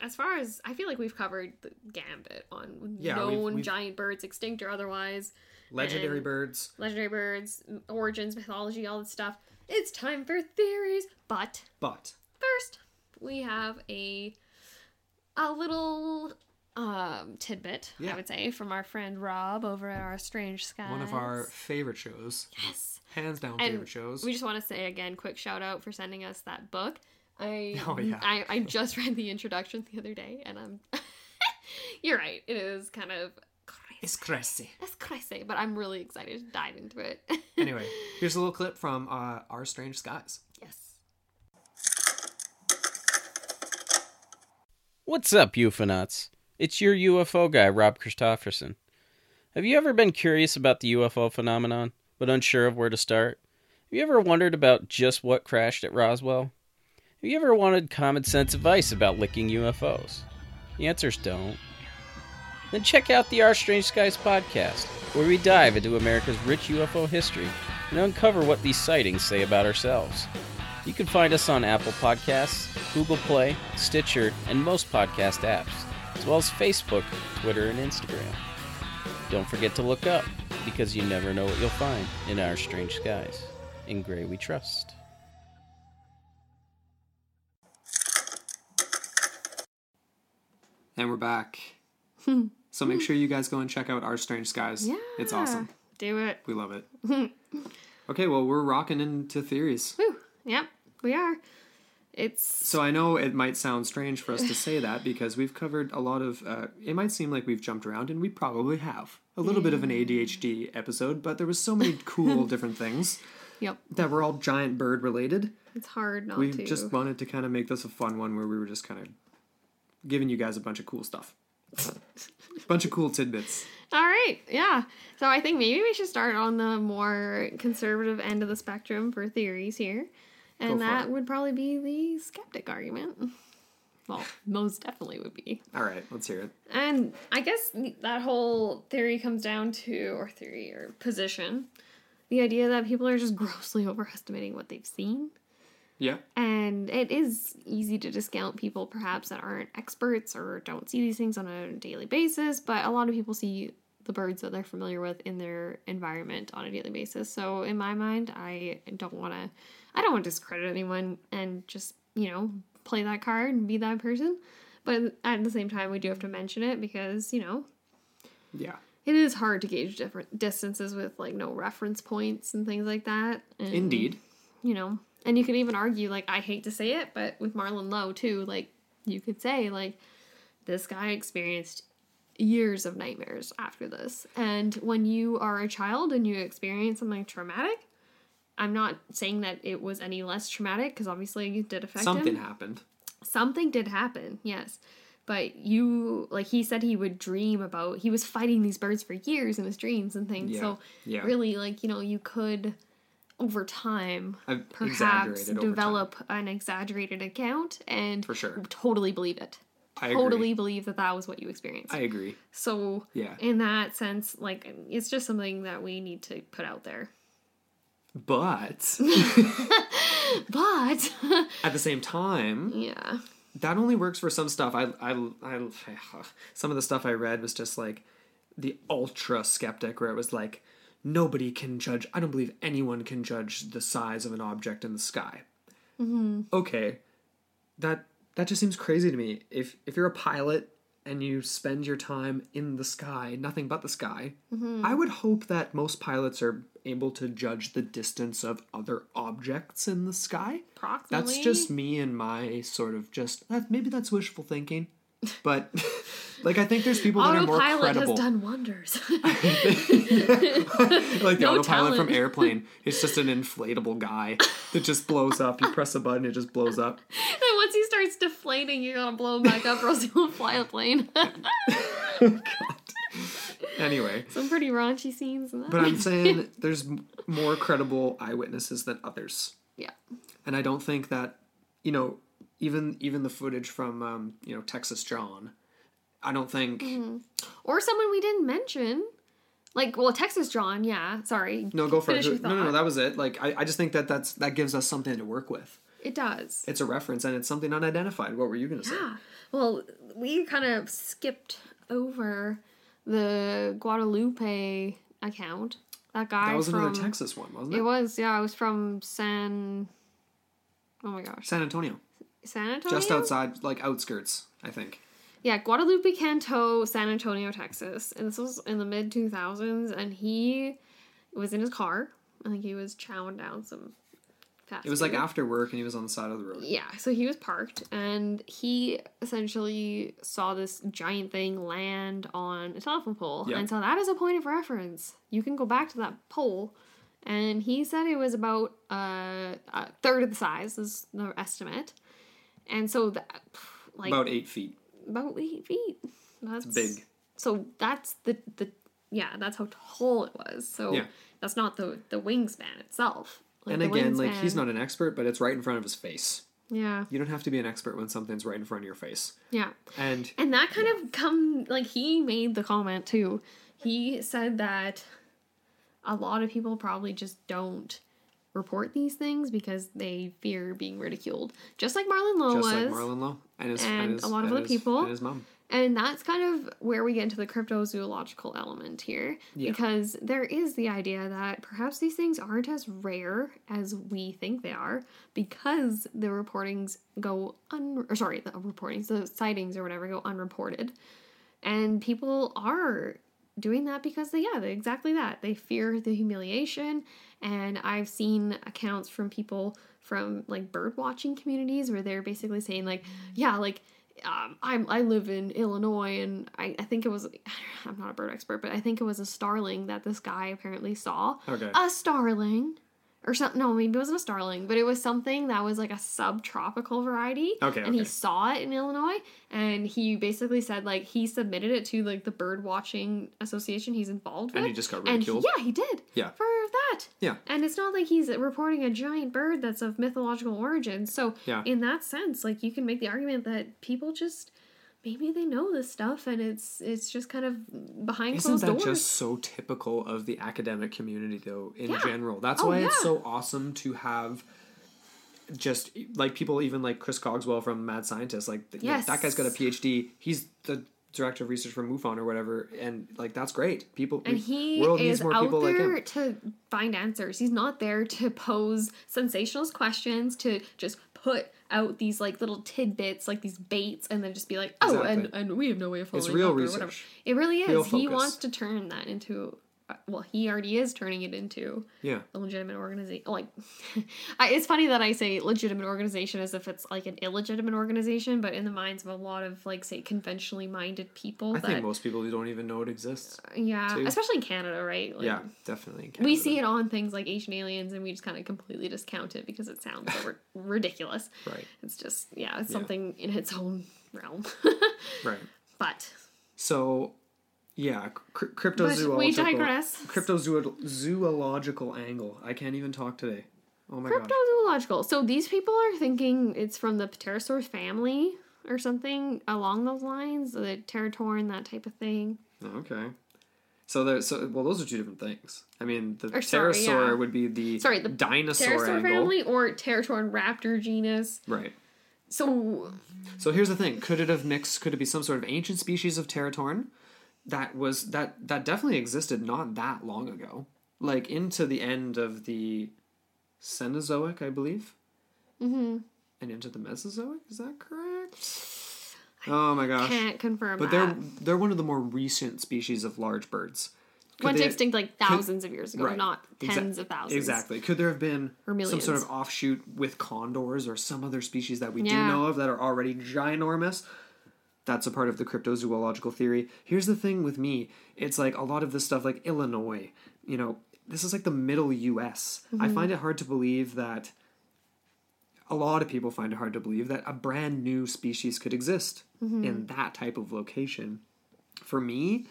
as far as I feel like we've covered the gambit on Yeah, we've- known we've- giant birds, extinct or otherwise, legendary birds. legendary birds, origins, mythology, all this stuff. It's time for theories, but But first we have a a little um tidbit Yeah. i would say from our friend rob over at our strange skies one of our favorite shows, yes hands down And favorite shows. we just want to say again quick shout out for sending us that book i Oh, yeah. I, I just read the introduction the other day and i'm you're right it is kind of it's crazy. it's crazy but i'm really excited to dive into it Anyway, here's a little clip from uh, Our Strange Skies. yes What's up, UFOnauts? It's your UFO guy, Rob Christofferson. Have you ever been curious about the UFO phenomenon, but unsure of where to start? Have you ever wondered about just what crashed at Roswell? Have you ever wanted common sense advice about licking UFOs? The answer's don't. Then check out the Our Strange Skies podcast, where we dive into America's rich UFO history and uncover what these sightings say about ourselves. You can find us on Apple Podcasts, Google Play, Stitcher, and most podcast apps, as well as Facebook, Twitter, and Instagram. Don't forget to look up, because you never know what you'll find in our strange skies. In Gray We Trust. And we're back. so make sure you guys go and check out Our Strange Skies. yeah It's awesome. do it We love it. okay, well, we're rocking into theories. Whew. yep we are it's So I know it might sound strange for us to say that because we've covered a lot of. Uh, it might seem like we've jumped around, and we probably have a little bit of an ADHD episode, but there was so many cool different things yep that were all giant bird related. it's hard not We to just wanted to kind of make this a fun one where we were just kind of giving you guys a bunch of cool stuff, bunch of cool tidbits. All right, yeah. So I think maybe we should start on the more conservative end of the spectrum for theories here. And that it. would probably be the skeptic argument. Well, most definitely would be. All right, let's hear it. And I guess that whole theory comes down to, or theory or position, the idea that people are just grossly overestimating what they've seen. Yeah, And it is easy to discount people perhaps that aren't experts or don't see these things on a daily basis, but a lot of people see the birds that they're familiar with in their environment on a daily basis. So in my mind, I don't want to I don't want to discredit anyone and just, you know, play that card and be that person. But at the same time, we do have to mention it because, you know, yeah, it is hard to gauge different distances with like no reference points and things like that. And, indeed. you know and you could even argue like i hate to say it but with marlon lowe too like you could say like this guy experienced years of nightmares after this and when you are a child and you experience something traumatic i'm not saying that it was any less traumatic because obviously it did affect Something him happened. something did happen yes but you like he said he would dream about he was fighting these birds for years in his dreams and things Yeah, so yeah. really like you know you could over time I've perhaps exaggerated over time. develop an exaggerated account and For sure. totally believe it I agree. totally believe that that was what you experienced I agree. so Yeah. in that sense like it's just something that we need to put out there But but at the same time, yeah that only works for some stuff. I, I, I, some of the stuff I read was just like the ultra skeptic, where it was like nobody can judge. I don't believe anyone can judge the size of an object in the sky. Mm-hmm. Okay, that that just seems crazy to me. If if you're a pilot and you spend your time in the sky, nothing but the sky, Mm-hmm. I would hope that most pilots are able to judge the distance of other objects in the sky. That's just me and my sort of just that maybe that's wishful thinking, but like I think there's people that are more credible. Autopilot has done wonders. like the No autopilot from. Airplane, it's just an inflatable guy that just blows up. You press a button, it just blows up. and once he starts deflating, you gotta blow him back up, or else he won't fly a plane. Anyway, Some pretty raunchy scenes in that. but I'm saying there's more credible eyewitnesses than others, yeah. and I don't think that you know even even the footage from um, you know Texas John. I don't think Mm-hmm. Or someone we didn't mention. Like, well, Texas John, yeah. Sorry. no go for Finish it. No, no, no, that was it. Like I, I just think that that's that gives us something to work with. It does. It's a reference and it's something unidentified. What were you gonna say? Yeah. Well, we kind of skipped over the Guadalupe account. That guy That was from another Texas one, wasn't it? It was, yeah. It was from San. Oh my gosh, San Antonio, San Antonio. just outside, like outskirts, I think. Yeah, Guadalupe Canto, San Antonio, Texas, and this was in the mid two thousands. And he was in his car. I think he was chowing down some. Fast It was like after work, and he was on the side of the road. Yeah, so he was parked and he essentially saw this giant thing land on a telephone pole. Yeah. And so that is a point of reference. You can go back to that pole. And he said it was about uh, a third of the size, is the estimate. And so that, like, About eight feet. About eight feet. That's big. So that's the, the yeah, that's how tall it was. So Yeah. that's not the, the wingspan itself. Like, and again, like he's not an expert, but it's right in front of his face. Yeah, You don't have to be an expert when something's right in front of your face. yeah. And And that kind of come like he made the comment too. He said that a lot of people probably just don't report these things because they fear being ridiculed. Just like Marlon Lowe just was. like Marlon Lowe and his and his, a lot of other his- people. and his mom. And that's kind of where we get into the cryptozoological element here. Yeah. Because there is the idea that perhaps these things aren't as rare as we think they are because the reportings go un or sorry, the reportings, the sightings or whatever go unreported. And people are doing that because they yeah, exactly that. They fear the humiliation and I've seen accounts from people from like bird watching communities where they're basically saying like, yeah, like um, I'm, I live in Illinois, and I, I think it was, I'm not a bird expert, but I think it was a starling that this guy apparently saw. Okay. A starling. Or something, no, maybe it wasn't a starling, but it was something that was like a subtropical variety. Okay, And he saw it in Illinois, and he basically said, like, he submitted it to, like, the bird watching association he's involved with. And he just got And he- ridiculed? yeah, he did. Yeah. For that. Yeah. And it's not like he's reporting a giant bird that's of mythological origin. So, Yeah. in that sense, like you can make the argument that people just maybe they know this stuff and it's it's just kind of behind Isn't closed that doors. just so typical of the academic community, though, in Yeah. general? That's Oh, why it's so awesome to have just like people, even like Chris Cogswell from Mad Scientist. Like, Yes. that guy's got a PhD. He's the director of research for MUFON or whatever, and like that's great. People, and he world is needs more out people like there him. to find answers. He's not there to pose sensationalist questions, to just put out these like little tidbits, like these baits, and then just be like, oh, and, Exactly. and we have no way of following It's real up or research. whatever. It really is. Real he wants to turn that into, Uh, well, he already is turning it into Yeah, a legitimate organization. Like, I, it's funny that I say legitimate organization as if it's like an illegitimate organization, but in the minds of a lot of like say conventionally minded people, I that think most people don't even know it exists. Uh, yeah, too. especially in Canada, right? Like, yeah, definitely. in We see it on things like Ancient Aliens, and we just kind of completely discount it because it sounds so ridiculous. Right, It's just yeah, it's Yeah. something in its own realm. right. but So, yeah, cr- but cryptozoological. we digress. Cryptozoological angle. I can't even talk today. Oh my gosh. Cryptozoological. So these people are thinking it's from the pterosaur family or something along those lines, the pterotorn, that type of thing. Okay. So there, so well, those are two different things. I mean, the Or sorry, pterosaur yeah. would be the Sorry, the dinosaur Pterosaur angle, family or pterotorn raptor genus. right? So So here's the thing: could it have mixed? Could it be some sort of ancient species of pterotorn that was that that definitely existed not that long ago, like into the end of the Cenozoic, I believe. mm-hmm. and into the Mesozoic. Is that correct? Oh my gosh! Can't confirm But that. they're they're one of the more recent species of large birds. Could Went they- to extinct like thousands of years ago, right. not Exa- tens of thousands. Exactly. Could there have been some sort of offshoot with condors or some other species that we do know of that are already ginormous? That's a part of the cryptozoological theory. Here's the thing with me it's like a lot of this stuff, like Illinois, you know, this is like the middle US. I Mm-hmm. find it hard to believe that. A lot of people find it hard to believe that a brand new species could exist Mm-hmm. in that type of location. For me,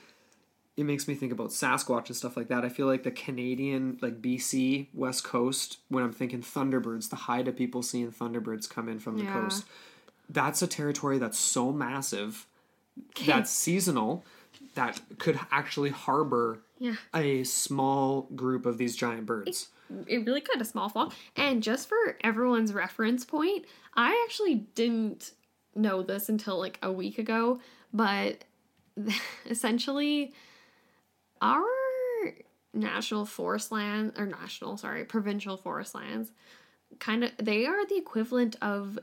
it makes me think about Sasquatch and stuff like that. I feel like the Canadian, like BC, West Coast, when I'm thinking Thunderbirds, the Haida people seeing Thunderbirds come in from the Yeah. coast, that's a territory that's so massive, that's seasonal, that could actually harbor Yeah. a small group of these giant birds. it really could a small flock. And just for everyone's reference point, I actually didn't know this until like a week ago, but essentially our national forest land or national, sorry, provincial forest lands kind of they are the equivalent of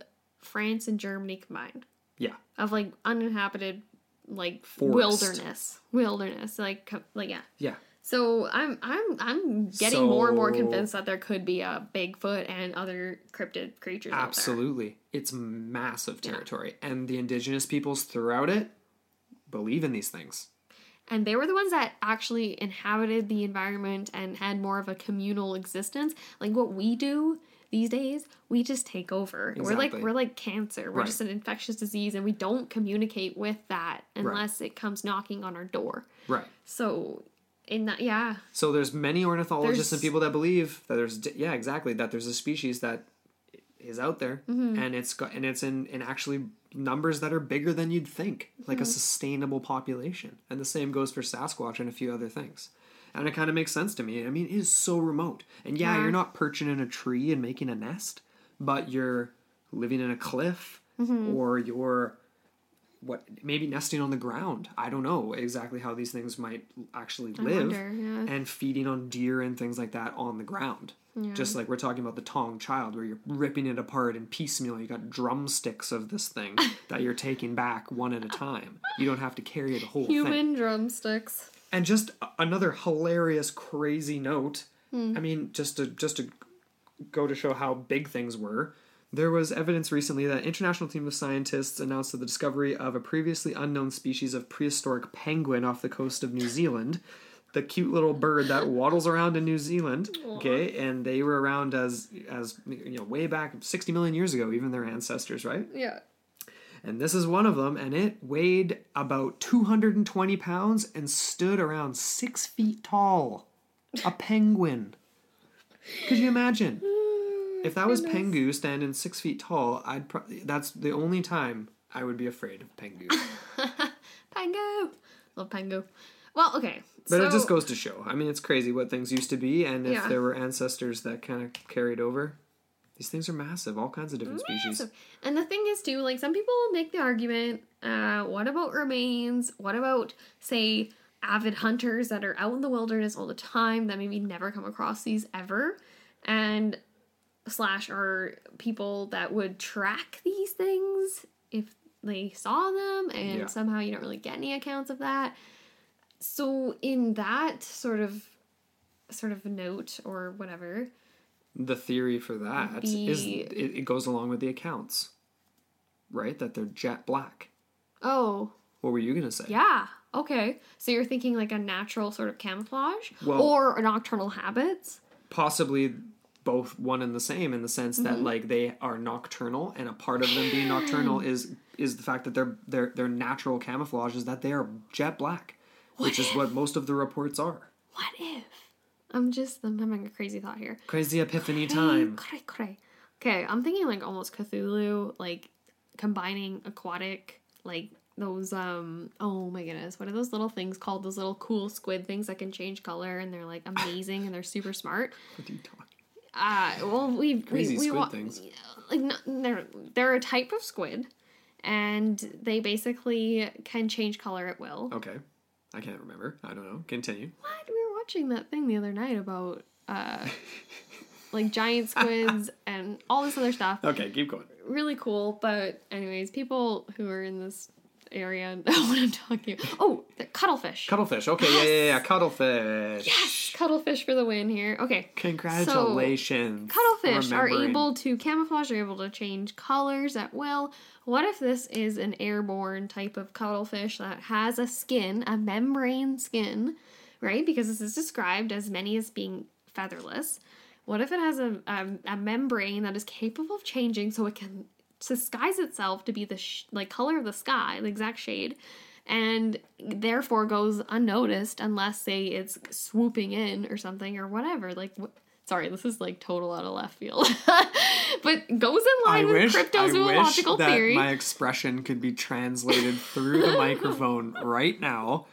France and Germany combined. Yeah. Of like uninhabited like Forest. wilderness. Wilderness. Like like yeah. Yeah. So I'm I'm I'm getting more and more convinced that there could be a Bigfoot and other cryptid creatures. Absolutely. It's massive territory. And the indigenous peoples throughout it believe in these things. And they were the ones that actually inhabited the environment and had more of a communal existence. Like what we do these days, we just take over. We're like we're like cancer. We're Right. just an infectious disease and we don't communicate with that unless it comes knocking on our door. Right. So in that yeah. So there's many ornithologists and people that believe that there's yeah exactly that there's a species that is out there Mm-hmm. and it's got and it's in in actually numbers that are bigger than you'd think like a Mm-hmm. sustainable population and the same goes for Sasquatch and a few other things and it kind of makes sense to me I mean it is so remote and yeah Yeah. you're not perching in a tree and making a nest but you're living in a cliff Mm-hmm. or you're what maybe nesting on the ground i don't know exactly how these things might actually live wonder, yeah. and feeding on deer and things like that on the ground just like we're talking about the Taung child where you're ripping it apart in piecemeal you got drumsticks of this thing that you're taking back one at a time you don't have to carry the whole thing Human drumsticks. And just another hilarious crazy note Hmm. i mean just to just to go to show how big things were there was evidence recently that an international team of scientists announced the discovery of a previously unknown species of prehistoric penguin off the coast of new zealand the cute little bird that waddles around in new zealand okay and they were around as as you know way back 60 million years ago even their ancestors right Yeah. And this is one of them, and it weighed about 220 pounds and stood around six feet tall. A penguin. Could you imagine? If that was Pingu standing six feet tall, I'd pro- that's the only time I would be afraid of Pingu. Pango. Love Pango. Well, okay. But it just goes to show. I mean, it's crazy what things used to be, and if Yeah. there were ancestors that kind of carried over, these things are massive. All kinds of different species. And the thing is too, like some people make the argument, uh, what about remains? What about say avid hunters that are out in the wilderness all the time that maybe never come across these ever? And slash are people that would track these things if they saw them and Yeah. somehow you don't really get any accounts of that. So in that sort of sort of note or whatever, The theory for that is Be- it, it goes along with the accounts, right? That they're jet black. oh, What were you gonna say? Yeah. Okay. So you're thinking like a natural sort of camouflage Well- or nocturnal habits? possibly both one and the same in the sense that mm-hmm. like they are nocturnal and a part of them being nocturnal is is the fact that their their their natural camouflage is that they are jet black which is what most of the reports are What if? I'm just I'm having a crazy thought here. crazy epiphany time. Okay, I'm thinking like almost Cthulhu, like combining aquatic, like those um oh my goodness, what are those little things called? Those little cool squid things that can change color and they're like amazing and they're super smart. what are you talking Uh, well, we Crazy we, we squid wa- things. Like no, they're they're a type of squid, and they basically can change color at will. okay i can't remember i don't know continue What we watching that thing the other night about uh, like giant squids and all this other stuff. Okay, keep going. Really cool. But anyways, people who are in this area know what I'm talking about. Oh, the cuttlefish. Cuttlefish. Okay, yeah, yeah, yeah. Cuttlefish. yes, cuttlefish for the win here. Okay. Congratulations. Cuttlefish are able to camouflage, are able to change colors at will. What if this is an airborne type of cuttlefish that has a skin, a membrane skin, right? Because this is described as many as being featherless. What if it has a, a, a membrane that is capable of changing so it can disguise itself to be the sh- like color of the sky, the exact shade, and therefore goes unnoticed unless say it's swooping in or something or whatever. Like, wh- sorry, this is like total out of left field, but goes in line with cryptozoological that theory. my expression could be translated through the microphone right now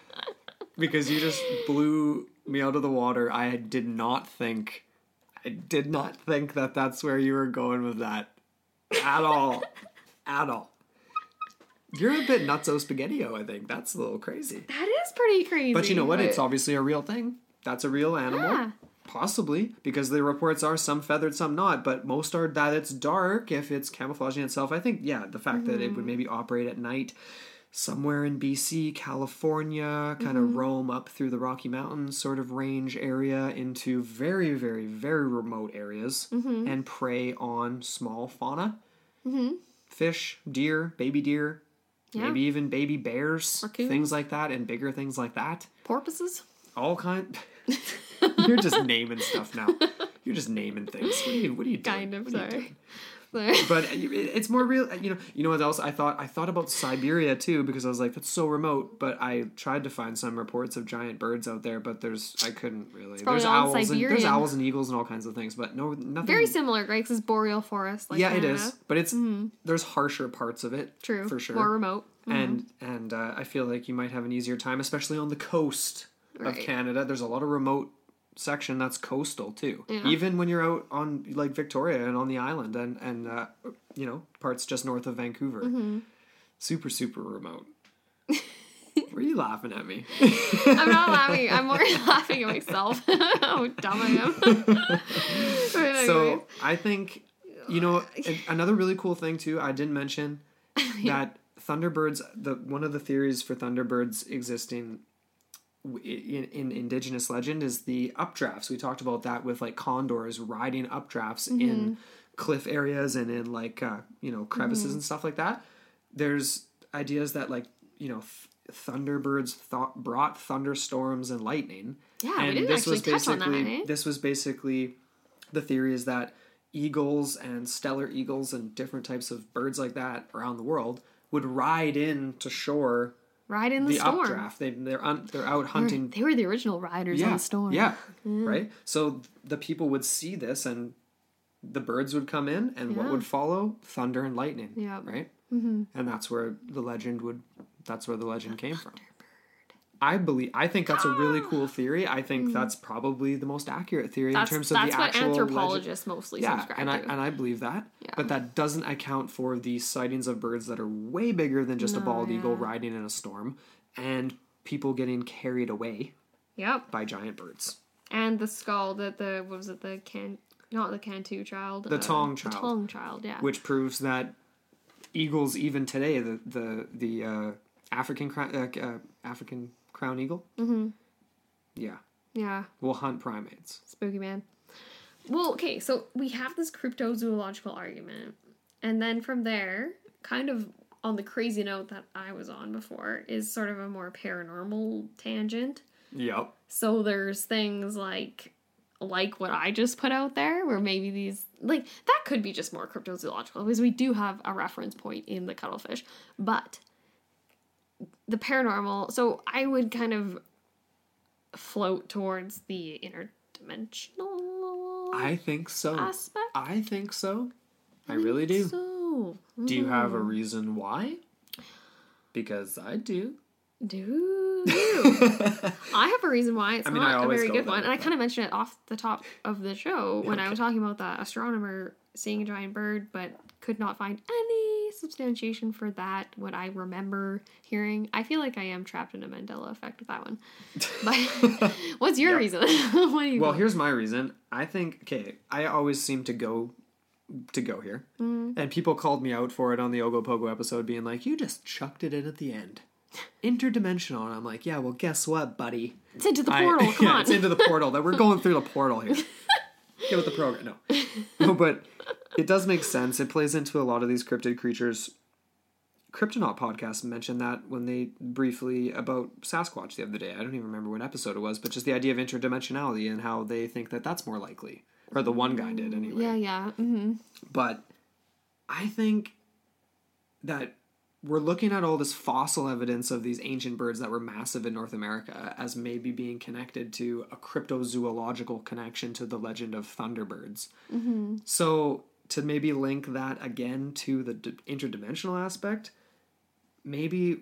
because you just blew me out of the water. I did not think, I did not think that that's where you were going with that at all, at all. You're a bit nutso spaghettio. I think that's a little crazy. that is pretty crazy. But you know what? It's obviously a real thing. That's a real animal. Yeah. Possibly, because the reports are some feathered, some not, but most are that it's dark if it's camouflaging itself. I think, yeah, the fact that it would mm-hmm. maybe operate at night somewhere in BC, California, kind of mm-hmm. roam up through the Rocky Mountains sort of range area into very, very, very remote areas mm-hmm. and prey on small fauna. Mm-hmm. Fish, deer, baby deer, Yeah. maybe even baby bears, things like that, and bigger things like that porpoises. all kind. You're just naming stuff now. You're just naming things. What are you? What are you doing? Kind of What are you sorry. But it's more real. You know. You know what else? I thought. I thought about Siberia too because I was like, that's so remote. But I tried to find some reports of giant birds out there, but there's I couldn't really. There's owls and there's owls and eagles and all kinds of things, but no nothing. Very similar, right? 'Cause it's boreal forest. Like yeah, it Canada. is. But it's there's harsher parts of it. True. for sure. More remote. and and uh, I feel like you might have an easier time, especially on the coast of Canada. There's a lot of remote section that's coastal too. Yeah. Even when you're out on like Victoria and on the island and and uh, you know parts just north of Vancouver, Mm-hmm. super super remote. Were you laughing at me? I'm not laughing. I'm more laughing at myself. How dumb I am. So I think you know another really cool thing too. I didn't mention that Thunderbirds. The one of the theories for Thunderbirds existing in, in indigenous legend is the updrafts. We talked about that with like condors riding updrafts in cliff areas and in like uh, you know crevices and stuff like that. There's ideas that like you know. Th- Thunderbirds thought brought thunderstorms and lightning. Yeah, we didn't actually touch on that, eh? this was basically the theory is that eagles and Steller eagles and different types of birds like that around the world would ride in to shore ride in the, the storm. updraft. They they're un, they're out hunting. They were the original riders yeah, on the storm. yeah, right. So the people would see this, and the birds would come in, and what would follow? Thunder and lightning. Yeah. right. Mm-hmm. And that's where the legend would. That's where the legend came from. I believe. I think that's a really cool theory. I think that's probably the most accurate theory. That's, in terms of the actual legend anthropologists mostly yeah, subscribe and I to. and I believe that. Yeah. But that doesn't account for the sightings of birds that are way bigger than just a No, bald eagle riding in a storm, and people getting carried away yep. by giant birds. And the skull that the what was it the can not the Cantu child The Taung child. the Taung child yeah Which proves that eagles, even today, the the the uh, African uh, uh, African crown eagle, mm-hmm. yeah, yeah will hunt primates. spooky man. Well, okay, so we have this cryptozoological argument, and then from there, kind of on the crazy note that I was on before, is sort of a more paranormal tangent. Yep. So there's things like like what I just put out there, where maybe these like that could be just more cryptozoological because we do have a reference point in the cuttlefish, but the paranormal. So I would kind of float towards the interdimensional I think so. aspect. I think so. I really do. So Do you have a mm-hmm. reason why? Because I do. do you? I have a reason why it's I mean, not a very good one, and I kind of mentioned it off the top of the show when I was talking about that astronomer seeing a giant bird, but could not find any substantiation for that. What I remember hearing, I feel like I am trapped in a Mandela effect with that one. But what's your reason? what you? Well, here's my reason. I think okay, I always seem to go to go here. Mm. And people called me out for it on the Ogopogo episode being like, "You just chucked it in at the end." Interdimensional. And I'm like, "Yeah, well, guess what, buddy? it's into the I- portal. Come yeah, on. it's into the portal. That we're going through the portal here. Get with the program. No, no, but it does make sense. It plays into a lot of these cryptid creatures. Cryptonaut podcast mentioned that when they briefly about Sasquatch the other day. I don't even remember what episode it was, but just the idea of interdimensionality and how they think that that's more likely, or the one guy did anyway. yeah, yeah. hmm But I think that we're looking at all this fossil evidence of these ancient birds that were massive in North America as maybe being connected to a cryptozoological connection to the legend of thunderbirds. So to maybe link that again to the d- interdimensional aspect, maybe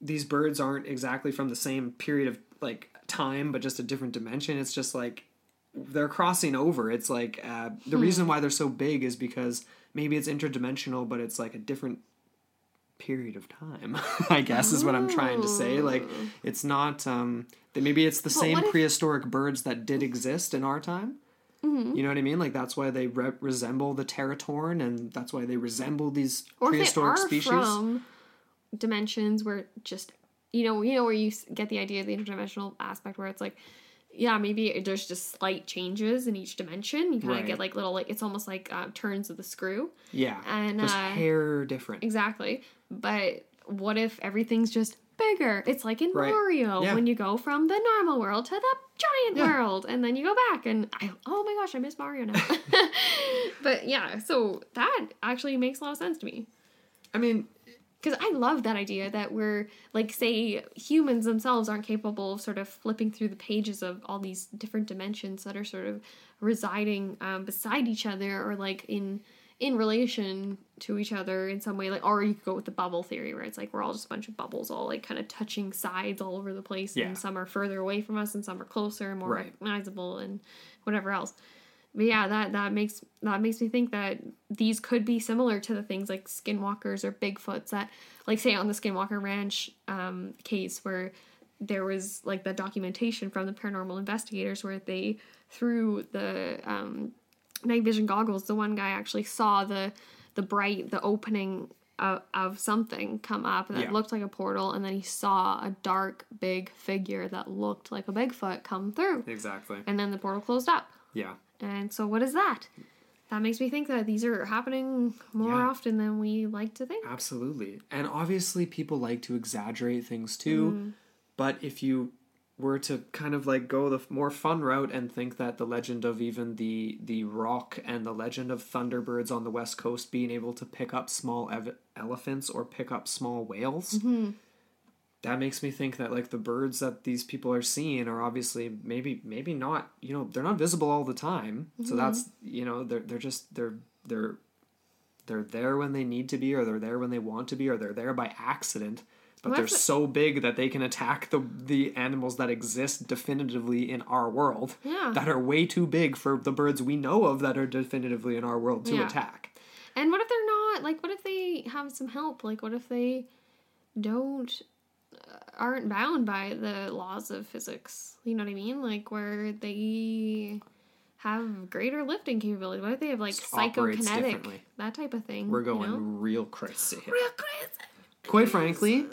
these birds aren't exactly from the same period of like time, but just a different dimension. It's just like they're crossing over. It's like uh, the reason why they're so big is because maybe it's interdimensional, but it's like a different period of time. I guess is what I'm trying to say. Like it's not. Um, that maybe it's the same what if- prehistoric birds that did exist in our time. Mm-hmm. You know what I mean? Like that's why they re- resemble the Teratorn, and that's why they resemble these Or if they prehistoric are species. from dimensions where just you know you know where you get the idea of the interdimensional aspect where it's like yeah maybe there's just slight changes in each dimension you kind of Right. get like little like it's almost like uh, turns of the screw Yeah, And, just uh, hair different. exactly but what if everything's just bigger it's like in Right. mario Yeah. when you go from the normal world to the giant Yeah. world and then you go back and I, oh my gosh i miss mario now but yeah so that actually makes a lot of sense to me I mean, because I love that idea that we're like, say, humans themselves aren't capable of sort of flipping through the pages of all these different dimensions that are sort of residing um, beside each other or like in in relation to each other in some way. Like, or you could go with the bubble theory where it's like we're all just a bunch of bubbles, all like kind of touching sides all over the place, Yeah. and some are further away from us, and some are closer, and more Right. recognizable, and whatever else but yeah that that makes that makes me think that these could be similar to the things like skinwalkers or bigfoots that like say on the skinwalker ranch um, case where there was like the documentation from the paranormal investigators where they through the um, night vision goggles the one guy actually saw the the bright the opening of, of something come up that Yeah. looked like a portal and then he saw a dark big figure that looked like a bigfoot come through exactly. and then the portal closed up Yeah. and so, what is that? That makes me think that these are happening more Yeah. often than we like to think. Absolutely. And obviously, people like to exaggerate things too. Mm-hmm. But if you were to kind of like go the more fun route and think that the legend of even the the Roc and the legend of thunderbirds on the west coast being able to pick up small ev- elephants or pick up small whales mm-hmm. that makes me think that like the birds that these people are seeing are obviously maybe maybe not you know they're not visible all the time. So mm-hmm. that's you know they're they're just they're they're they're there when they need to be or they're there when they want to be or they're there by accident but Well, they're so big that they can attack the the animals that exist definitively in our world Yeah. that are way too big for the birds we know of that are definitively in our world to Yeah. attack And what if they're not? Like, what if they have some help? Like, what if they don't uh, aren't bound by the laws of physics? You know what I mean? Like, where they have greater lifting capability. What if they have like Just psychokinetic that type of thing? we're you going know? real crazy real crazy. Quite frankly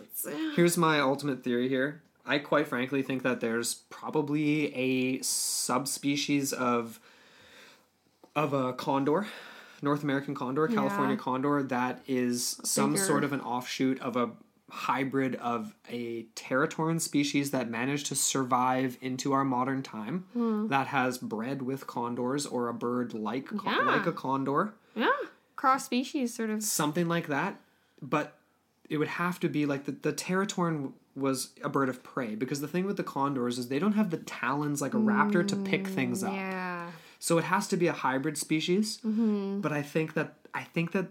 Here's my ultimate theory here. I quite frankly think that there's probably a subspecies of of a condor, North American condor, California Yeah. condor that is some Bigger. sort of an offshoot of a hybrid of a Teratorn species that managed to survive into our modern time Hmm. that has bred with condors or a bird like Yeah. like a condor Yeah. Cross species sort of. something like that but it would have to be like the, the Teratorn was a bird of prey because the thing with the condors is they don't have the talons like a raptor to pick mm, things up Yeah. so it has to be a hybrid species mm-hmm. but i think that i think that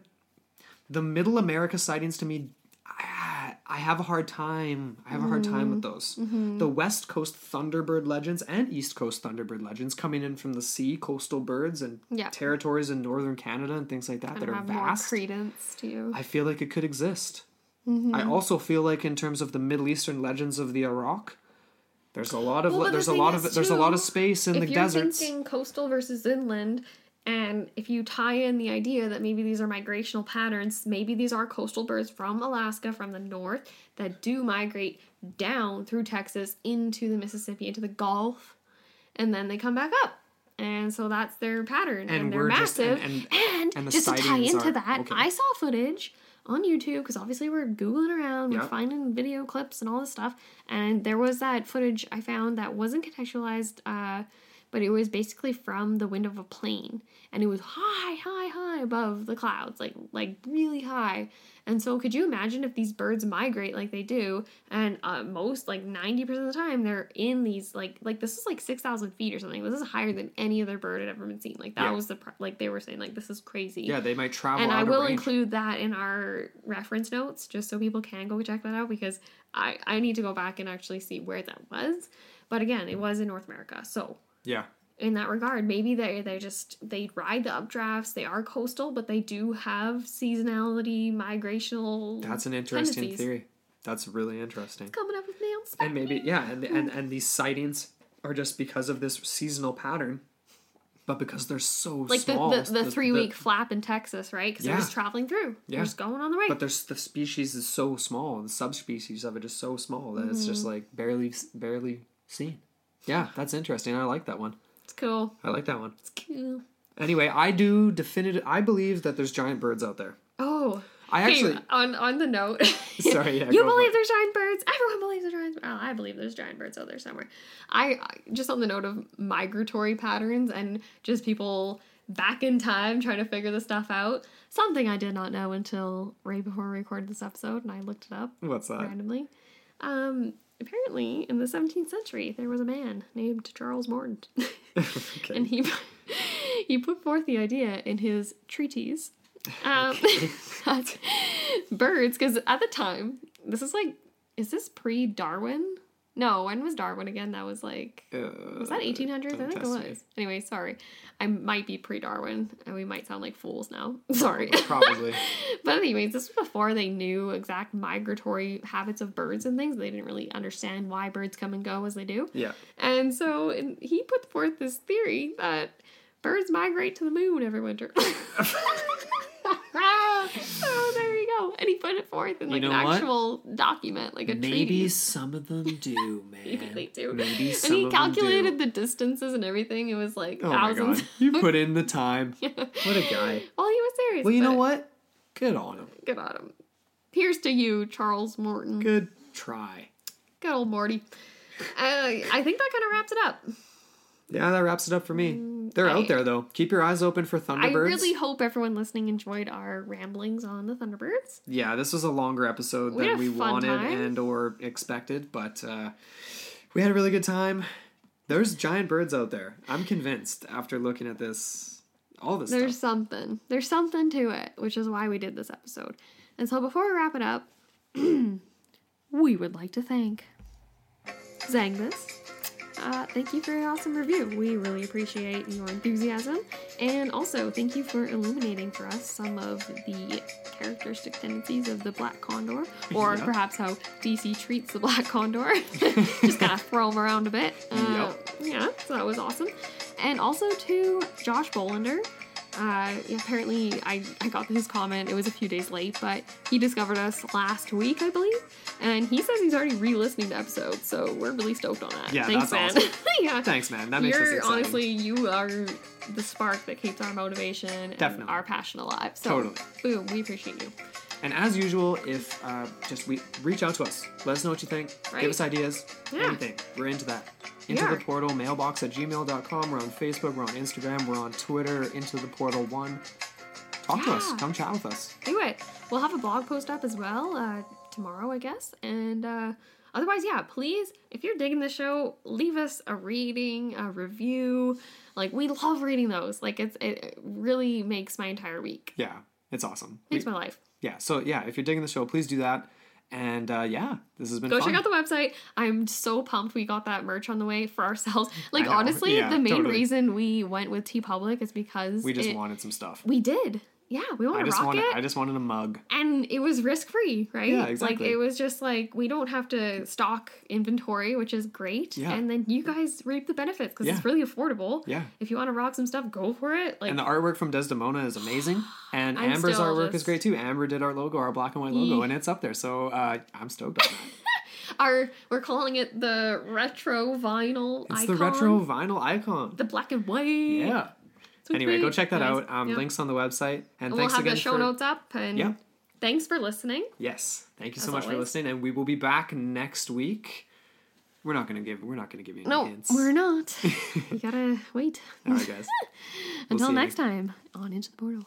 the middle america sightings to me ah, I have a hard time. I have a hard time with mm-hmm. those. Mm-hmm. The West Coast Thunderbird legends and East Coast Thunderbird legends coming in from the sea, coastal birds and Yeah. territories in northern Canada and things like that that and are vast. more credence to you. I feel like it could exist. Mm-hmm. I also feel like in terms of the Middle Eastern legends of the Iraq, there's a lot of Well, but the there's a lot of there's a lot of space in if the you're deserts. thinking coastal versus inland, and if you tie in the idea that maybe these are migrational patterns, maybe these are coastal birds from Alaska, from the north, that do migrate down through Texas into the Mississippi, into the Gulf, and then they come back up. And so that's their pattern, and, And they're just- massive. and- And, and- and just to tie into are- that, okay. I saw footage on YouTube because obviously we're googling around, we're Yeah. finding video clips and all this stuff. And there was that footage I found that wasn't contextualized, uh, but it was basically from the window of a plane, and it was high, high, high above the clouds, like like really high. And so, could you imagine if these birds migrate like they do, and uh, most like ninety percent of the time they're in these like like this is like six thousand feet or something. This is higher than any other bird had ever been seen. Like that Yeah. was the pr- like they were saying like this is crazy yeah, they might travel and I will range. include that in our reference notes just so people can go check that out because I I need to go back and actually see where that was. But again, it was in North America. So yeah, in that regard, maybe they they just they ride the updrafts. They are coastal, but they do have seasonality, migrational. that's an interesting tendencies. theory. That's really interesting. Coming up with spot. And maybe yeah, and and and these sightings are just because of this seasonal pattern, but because they're so like small. the, the, the three week flap in Texas, right? Because they're just traveling through. Yeah. They're just going on the way. But there's the species is so small, the subspecies of it is so small that it's just Mm-hmm. like barely barely seen. Yeah, that's interesting. I like that one. Cool. I like that one. It's cool. Anyway, I do definitive. I believe that there's giant birds out there. Oh, I Hey, actually. on on the note, Sorry, yeah, you believe there's giant birds. Everyone believes there's giant. Well, I believe there's giant birds out there somewhere. I just on the note of migratory patterns and just people back in time trying to figure this stuff out. Something I did not know until right before we recorded this episode, and I looked it up What's that? randomly. Um, apparently, in the 17th century, there was a man named Charles Morton, Okay. and he he put forth the idea in his treatise um, that birds, because at the time, this is like, is this pre Darwin? No, when was Darwin again? That was like, Uh, was that 1800s? I think it was. me. Anyway, sorry. I might be pre Darwin, and we might sound like fools now. Sorry. Probably. But anyways, this was before they knew exact migratory habits of birds and things. They didn't really understand why birds come and go as they do. Yeah. And so and he put forth this theory that birds migrate to the moon every winter. oh, you go. And he put it forth in You like know an what? actual document, like a Maybe treatise. some of them do, man. Maybe they do. Maybe and some he of them calculated the distances and everything. It was like Oh my thousands. god. You put in the time. What a guy. well, he was serious. Well, you know what? Good on him. Good on him. Here's to you, Charles Morton. Good try. Good old Morty. Uh, I think that kind of wraps it up. Yeah, that wraps it up for me. They're Mm, I- out there though. Keep your eyes open for Thunderbirds. I really hope everyone listening enjoyed our ramblings on the Thunderbirds. yeah, this was a longer episode We than we wanted time. and or expected, but uh, we had a really good time. There's giant birds out there. I'm convinced after looking at this, all this There's stuff. something. There's something to it, which is why we did this episode. And so before we wrap it up, we would like to thank Zangus. Uh, thank you for your awesome review. We really appreciate your enthusiasm. And also, thank you for illuminating for us some of the characteristic tendencies of the black condor, or Yep. perhaps how DC treats the black condor. Just kind of throw them around a bit. Uh, Yeah, so that was awesome. And also to Josh Bolander. Uh, apparently, I, I got his comment. It was a few days late, but he discovered us last week, I believe. And he says he's already re listening to episodes, so we're really stoked on that. Yeah, Thanks, that's man. awesome. yeah. Thanks, man. That makes us You're honestly, you are the spark that keeps our motivation and Definitely. our passion alive. So, Totally. boom, we appreciate you. And as usual, if uh, just we reach out to us, let us know what you think. Right. Give us ideas. Yeah. Anything. We're into that. Into We the portal mailbox at gmail.com. We're on Facebook. We're on Instagram. We're on Twitter. Into the portal one. Talk to us. Come chat with us. do it. We'll have a blog post up as well uh, tomorrow, I guess. And uh, otherwise, yeah, please, if you're digging the show, leave us a reading, a review. Like we love reading those. Like it's it really makes my entire week. Yeah, it's awesome. Makes We- my life. Yeah. So yeah, if you're digging the show, please do that. And uh, yeah, this has been Go fun. check out the website. I'm so pumped we got that merch on the way for ourselves. Like honestly, Yeah, the main totally. reason we went with TeePublic is because we just it- wanted some stuff. we did. Yeah, we want I to just rock wanted. it. I just wanted a mug. and it was risk free, right? Yeah, exactly. Like it was just like we don't have to stock inventory, which is great. Yeah. And then you guys reap the benefits because Yeah. it's really affordable. Yeah. If you want to rock some stuff, go for it. Like And the artwork from Desdemona is amazing, and I'm Amber's artwork is great too. Amber did our logo, our black and white logo, and it's up there. So uh, I'm stoked on that. our we're calling it the retro vinyl It's icon. the retro vinyl icon. the black and white. Yeah. Anyway, go check that Nice. out. Um, Yeah. Links on the website. And, And we'll thanks have again the show for notes up. And Yeah. thanks for listening. yes. Thank you so much for listening, and we will be back next week. We're not gonna give. We're not gonna give you any No, hints. we're not. you gotta wait All right, guys. We'll until see you next time on Into the Portal.